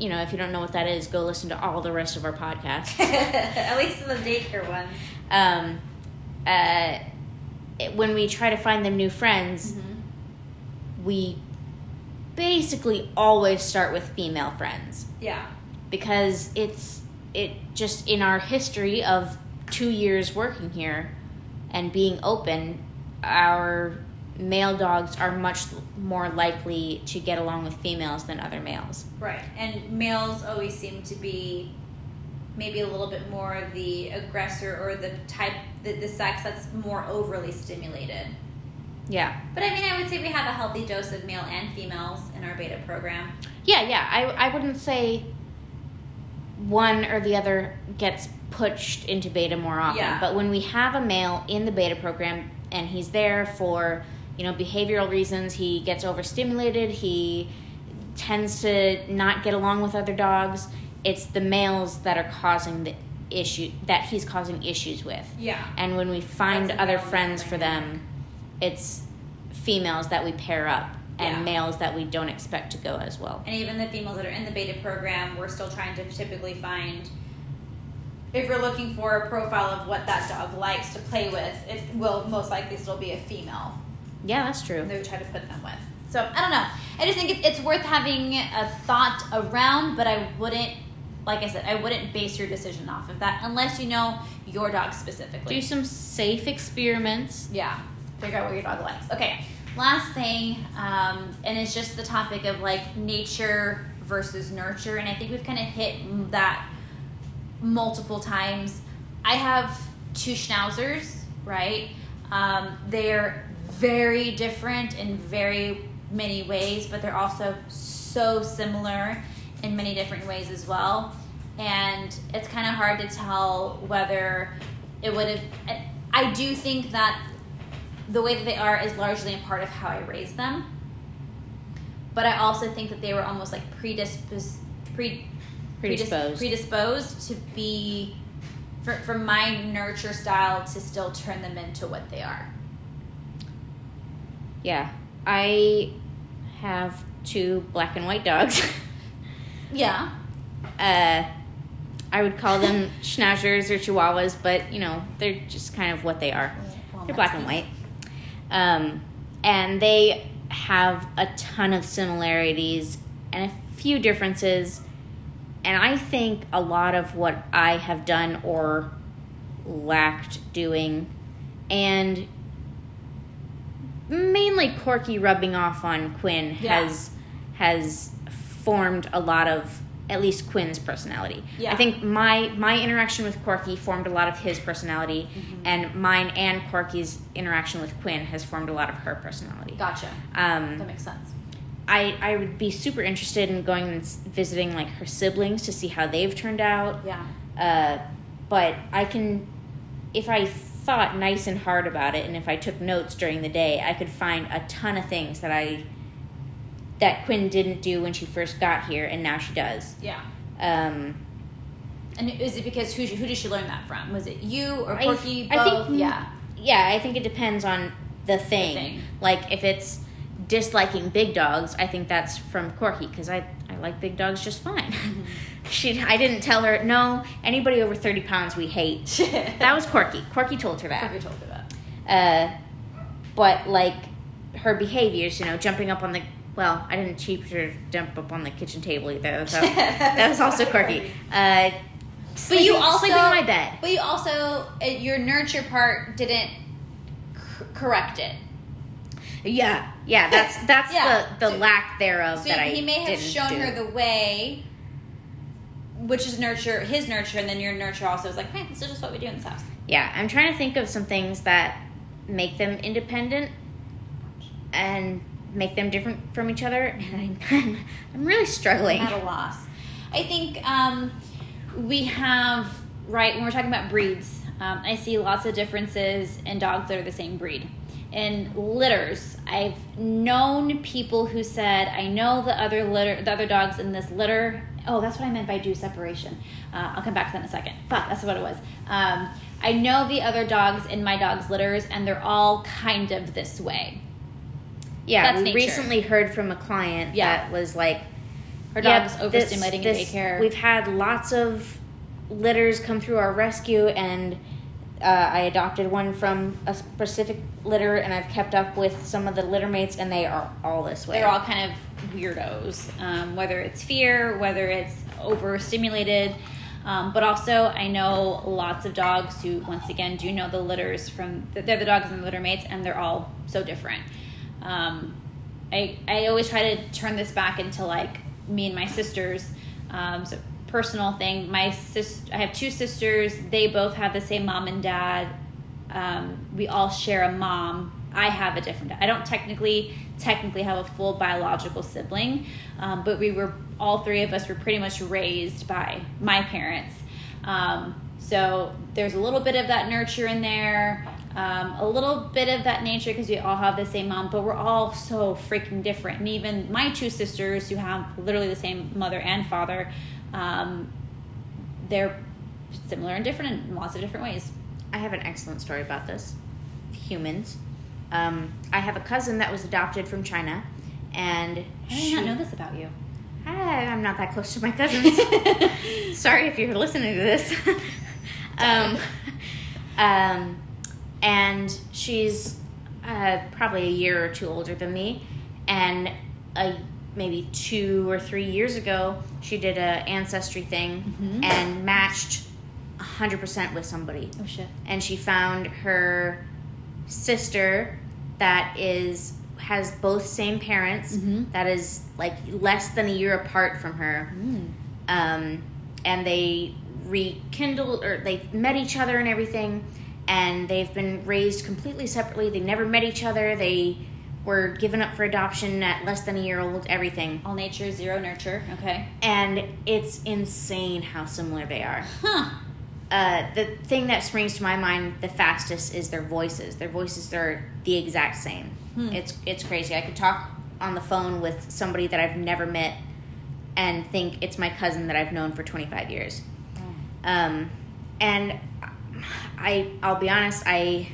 you know, if you don't know what that is, go listen to all the rest of our podcasts. At least the daycare ones. um, uh, it- when we try to find them new friends, Mm-hmm. we basically always start with female friends Yeah. because it's it just in our history of two years working here and being open, our male dogs are much more likely to get along with females than other males. Right. And males always seem to be maybe a little bit more of the aggressor or the type, the, the sex that's more overly stimulated. Yeah. But I mean, I would say we have a healthy dose of male and females in our beta program. Yeah, yeah. I I wouldn't say one or the other gets pushed into beta more often. Yeah. But when we have a male in the beta program and he's there for, you know, behavioral reasons, he gets overstimulated, he tends to not get along with other dogs, it's the males that are causing the issue that he's causing issues with. Yeah. And when we find That's other friends for them, it's females that we pair up and Yeah. males that we don't expect to go as well. And even the females that are in the beta program, we're still trying to typically find. If we're looking for a profile of what that dog likes to play with, it will most likely still be a female. Yeah, that's true. They would try to put them with. So I don't know. I just think it's worth having a thought around, but I wouldn't, like I said, I wouldn't base your decision off of that unless you know your dog specifically. Do some safe experiments. Yeah, figure out what your dog likes. Okay, last thing, um, and it's just the topic of like nature versus nurture, and I think we've kind of hit that multiple times. I have two schnauzers, right? Um, they're very different in very many ways, but they're also so similar in many different ways as well. And it's kind of hard to tell whether it would have. I do think that the way that they are is largely a part of how I raised them. But I also think that they were almost like predisposed, pre, Predisposed. predisposed to be for, for my nurture style to still turn them into what they are. Yeah. I have two black and white dogs. Yeah. uh, I would call them schnauzers or chihuahuas, but you know, they're just kind of what they are. Well, They're black and white. Um, and they have a ton of similarities and a few differences. And I think a lot of what I have done or lacked doing, and mainly Corky rubbing off on Quinn Yeah. has has formed a lot of at least Quinn's personality. Yeah. I think my my interaction with Corky formed a lot of his personality, Mm-hmm. and mine and Corky's interaction with Quinn has formed a lot of her personality. Gotcha. Um, That makes sense. I I would be super interested in going and visiting like her siblings to see how they've turned out. Yeah. Uh, but I can, if I thought nice and hard about it, and if I took notes during the day, I could find a ton of things that I that Quinn didn't do when she first got here, and now she does. Yeah. Um, And is it because who who did she learn that from? Was it you or I- Porky? I both? think- yeah. yeah, I think it depends on the thing. thing. Like if it's disliking big dogs, I think that's from Corky because I I like big dogs just fine. Mm-hmm. she I didn't tell her no anybody over thirty pounds we hate. that was Quirky. Quirky told her that. Porky told her that. Uh, but like her behaviors, you know, jumping up on the well, I didn't teach her to jump up on the kitchen table either. So that was also quirky. Uh, But sleeping, you also sleeping in my bed. But you also uh, your nurture part didn't c- correct it. Yeah, yeah, that's that's Yeah. the the So- lack thereof So that I he may have shown do. her the way, which is nurture his nurture, and then your nurture also is like, hey, this is just what we do in this house. Yeah, I'm trying to think of some things that make them independent and make them different from each other, and I'm, I'm really struggling. I'm at a loss. I think um, we have right when we're talking about breeds. Um, I see lots of differences in dogs that are the same breed. In litters, I've known people who said, "I know the other litter, the other dogs in this litter." Oh, that's what I meant by do separation. Uh, I'll come back to that in a second. Fuck, that's what it was. Um, I know the other dogs in my dog's litters, and they're all kind of this way. Yeah, That's we nature. recently heard from a client Yeah. that was like, Yeah, dogs this- overstimulating in this- daycare. We've had lots of litters come through our rescue, and uh, I adopted one from a specific litter, and I've kept up with some of the litter mates, and they are all this way. They're all kind of weirdos, um, whether it's fear, whether it's overstimulated. Um, but also, I know lots of dogs who, once again, do know the litters from they're the dogs and the litter mates, and they're all so different. Um, I I always try to turn this back into like me and my sisters. Um, so personal thing. My sis, I have two sisters. They both have the same mom and dad. Um, we all share a mom. I have a different. I don't technically technically have a full biological sibling, um, but we were all three of us were pretty much raised by my parents. Um, so there's a little bit of that nurture in there, um, a little bit of that nature because we all have the same mom, but we're all so freaking different. And even my two sisters, who have literally the same mother and father, um, they're similar and different in lots of different ways. I have an excellent story about this. Humans. Um, I have a cousin that was adopted from China, and I did she- not know this about you. I, I'm not that close to my cousins. Sorry if you're listening to this. um, um, and she's uh, probably a year or two older than me, and a, maybe two or three years ago, she did a ancestry thing Mhm. and matched 100% with somebody Oh shit. and she found her sister that is has both same parents Mhm. that is like less than a year apart from her Mm. um, and they rekindled or they met each other and everything and they've been raised completely separately they never met each other they were given up for adoption at less than a year old everything All nature, zero nurture. Okay. and it's insane how similar they are Huh. uh, the thing that springs to my mind the fastest is their voices. Their voices are the exact same. Hmm. It's it's crazy. I could talk on the phone with somebody that I've never met and think it's my cousin that I've known for 25 years. Um, and I I'll be honest, I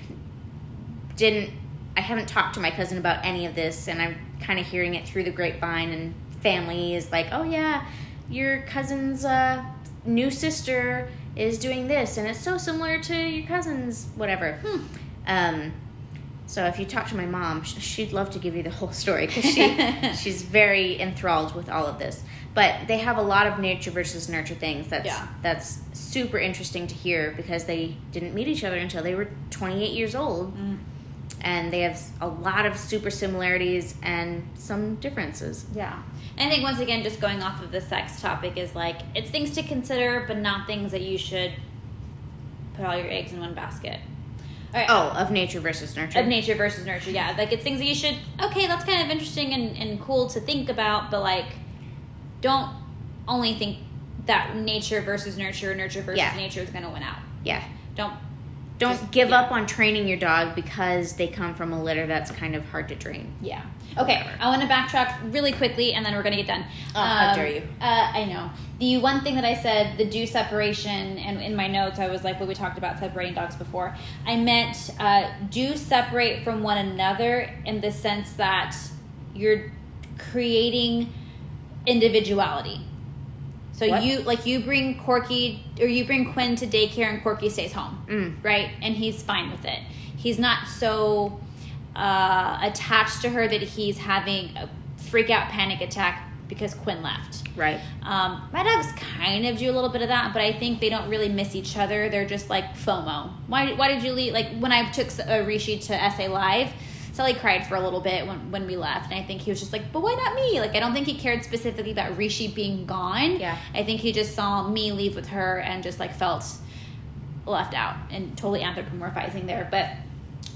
didn't I haven't talked to my cousin about any of this and I'm kind of hearing it through the grapevine and family is like, "Oh yeah, your cousin's uh, new sister is doing this and it's so similar to your cousin's whatever." Hmm. Um so if you talk to my mom, she'd love to give you the whole story because she she's very enthralled with all of this. But they have a lot of nature versus nurture things. That's Yeah. that's super interesting to hear because they didn't meet each other until they were 28 years old, Mm. and they have a lot of super similarities and some differences. Yeah. And I think once again, just going off of the sex topic is like it's things to consider, but not things that you should put all your eggs in one basket. Right. Oh, of nature versus nurture. Of nature versus nurture, yeah. Like it's things that you should okay, that's kind of interesting and, and cool to think about, but like don't only think that nature versus nurture, nurture versus Yeah. nature is gonna win out. yeah. Don't Don't Just- give yeah. up on training your dog because they come from a litter that's kind of hard to train. Yeah. Okay, I want to backtrack really quickly, and then we're gonna get done. Oh, how dare you. Uh, I know the one thing that I said, the do separation, and in my notes I was like, what we talked about separating dogs before. I meant uh, do separate from one another in the sense that you're creating individuality. So What? you like you bring Corky or you bring Quinn to daycare, and Corky stays home Mm. right? And he's fine with it. He's not so uh, attached to her that he's having a freak out panic attack because Quinn left. Right. Um, my dogs kind of do a little bit of that, but I think they don't really miss each other. They're just like FOMO. Why, why did you leave? Like when I took uh, Rishi to SA Live, Sally cried for a little bit when, when we left, and I think he was just like, "But why not me?" Like I don't think he cared specifically about Rishi being gone. Yeah. I think he just saw me leave with her and just like felt left out and totally anthropomorphizing there. But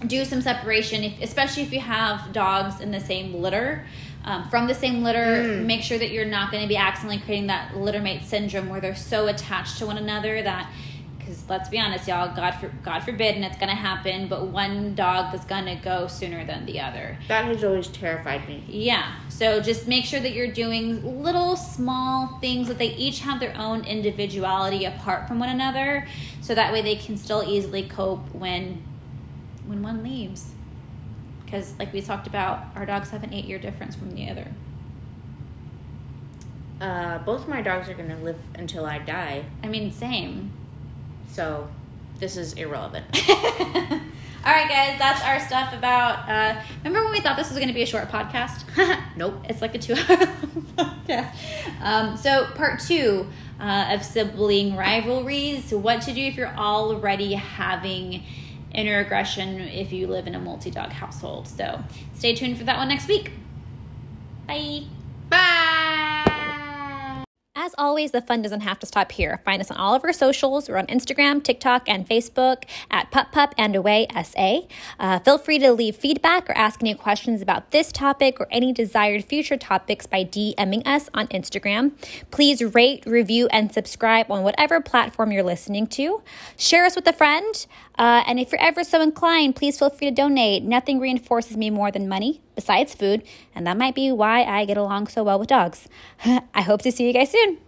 do some separation, if, especially if you have dogs in the same litter. Um, from the same litter, Mm. make sure that you're not going to be accidentally creating that litter mate syndrome where they're so attached to one another that, because let's be honest, y'all, God, for, God forbid, and it's going to happen, but one dog is going to go sooner than the other. That has always terrified me. Yeah. So just make sure that you're doing little small things that they each have their own individuality apart from one another so that way they can still easily cope when when one leaves. Cuz like we talked about, our dogs have an 8-year difference from the other. Uh, both my dogs are gonna live until I die, I mean, same. so this is irrelevant. All right, guys, that's our stuff about. Uh, remember when we thought this was going to be a short podcast? nope. It's like a two-hour podcast. Um, so, part two uh, of sibling rivalries: what to do if you're already having inner aggression if you live in a multi-dog household. So, stay tuned for that one next week. Bye. Bye. As always, the fun doesn't have to stop here. Find us on all of our socials. We're on Instagram, TikTok, and Facebook at Pup Pup and Away SA. Uh, feel free to leave feedback or ask any questions about this topic or any desired future topics by DMing us on Instagram. Please rate, review, and subscribe on whatever platform you're listening to. Share us with a friend. Uh, and if you're ever so inclined, please feel free to donate. Nothing reinforces me more than money, besides food, and that might be why I get along so well with dogs. I hope to see you guys soon.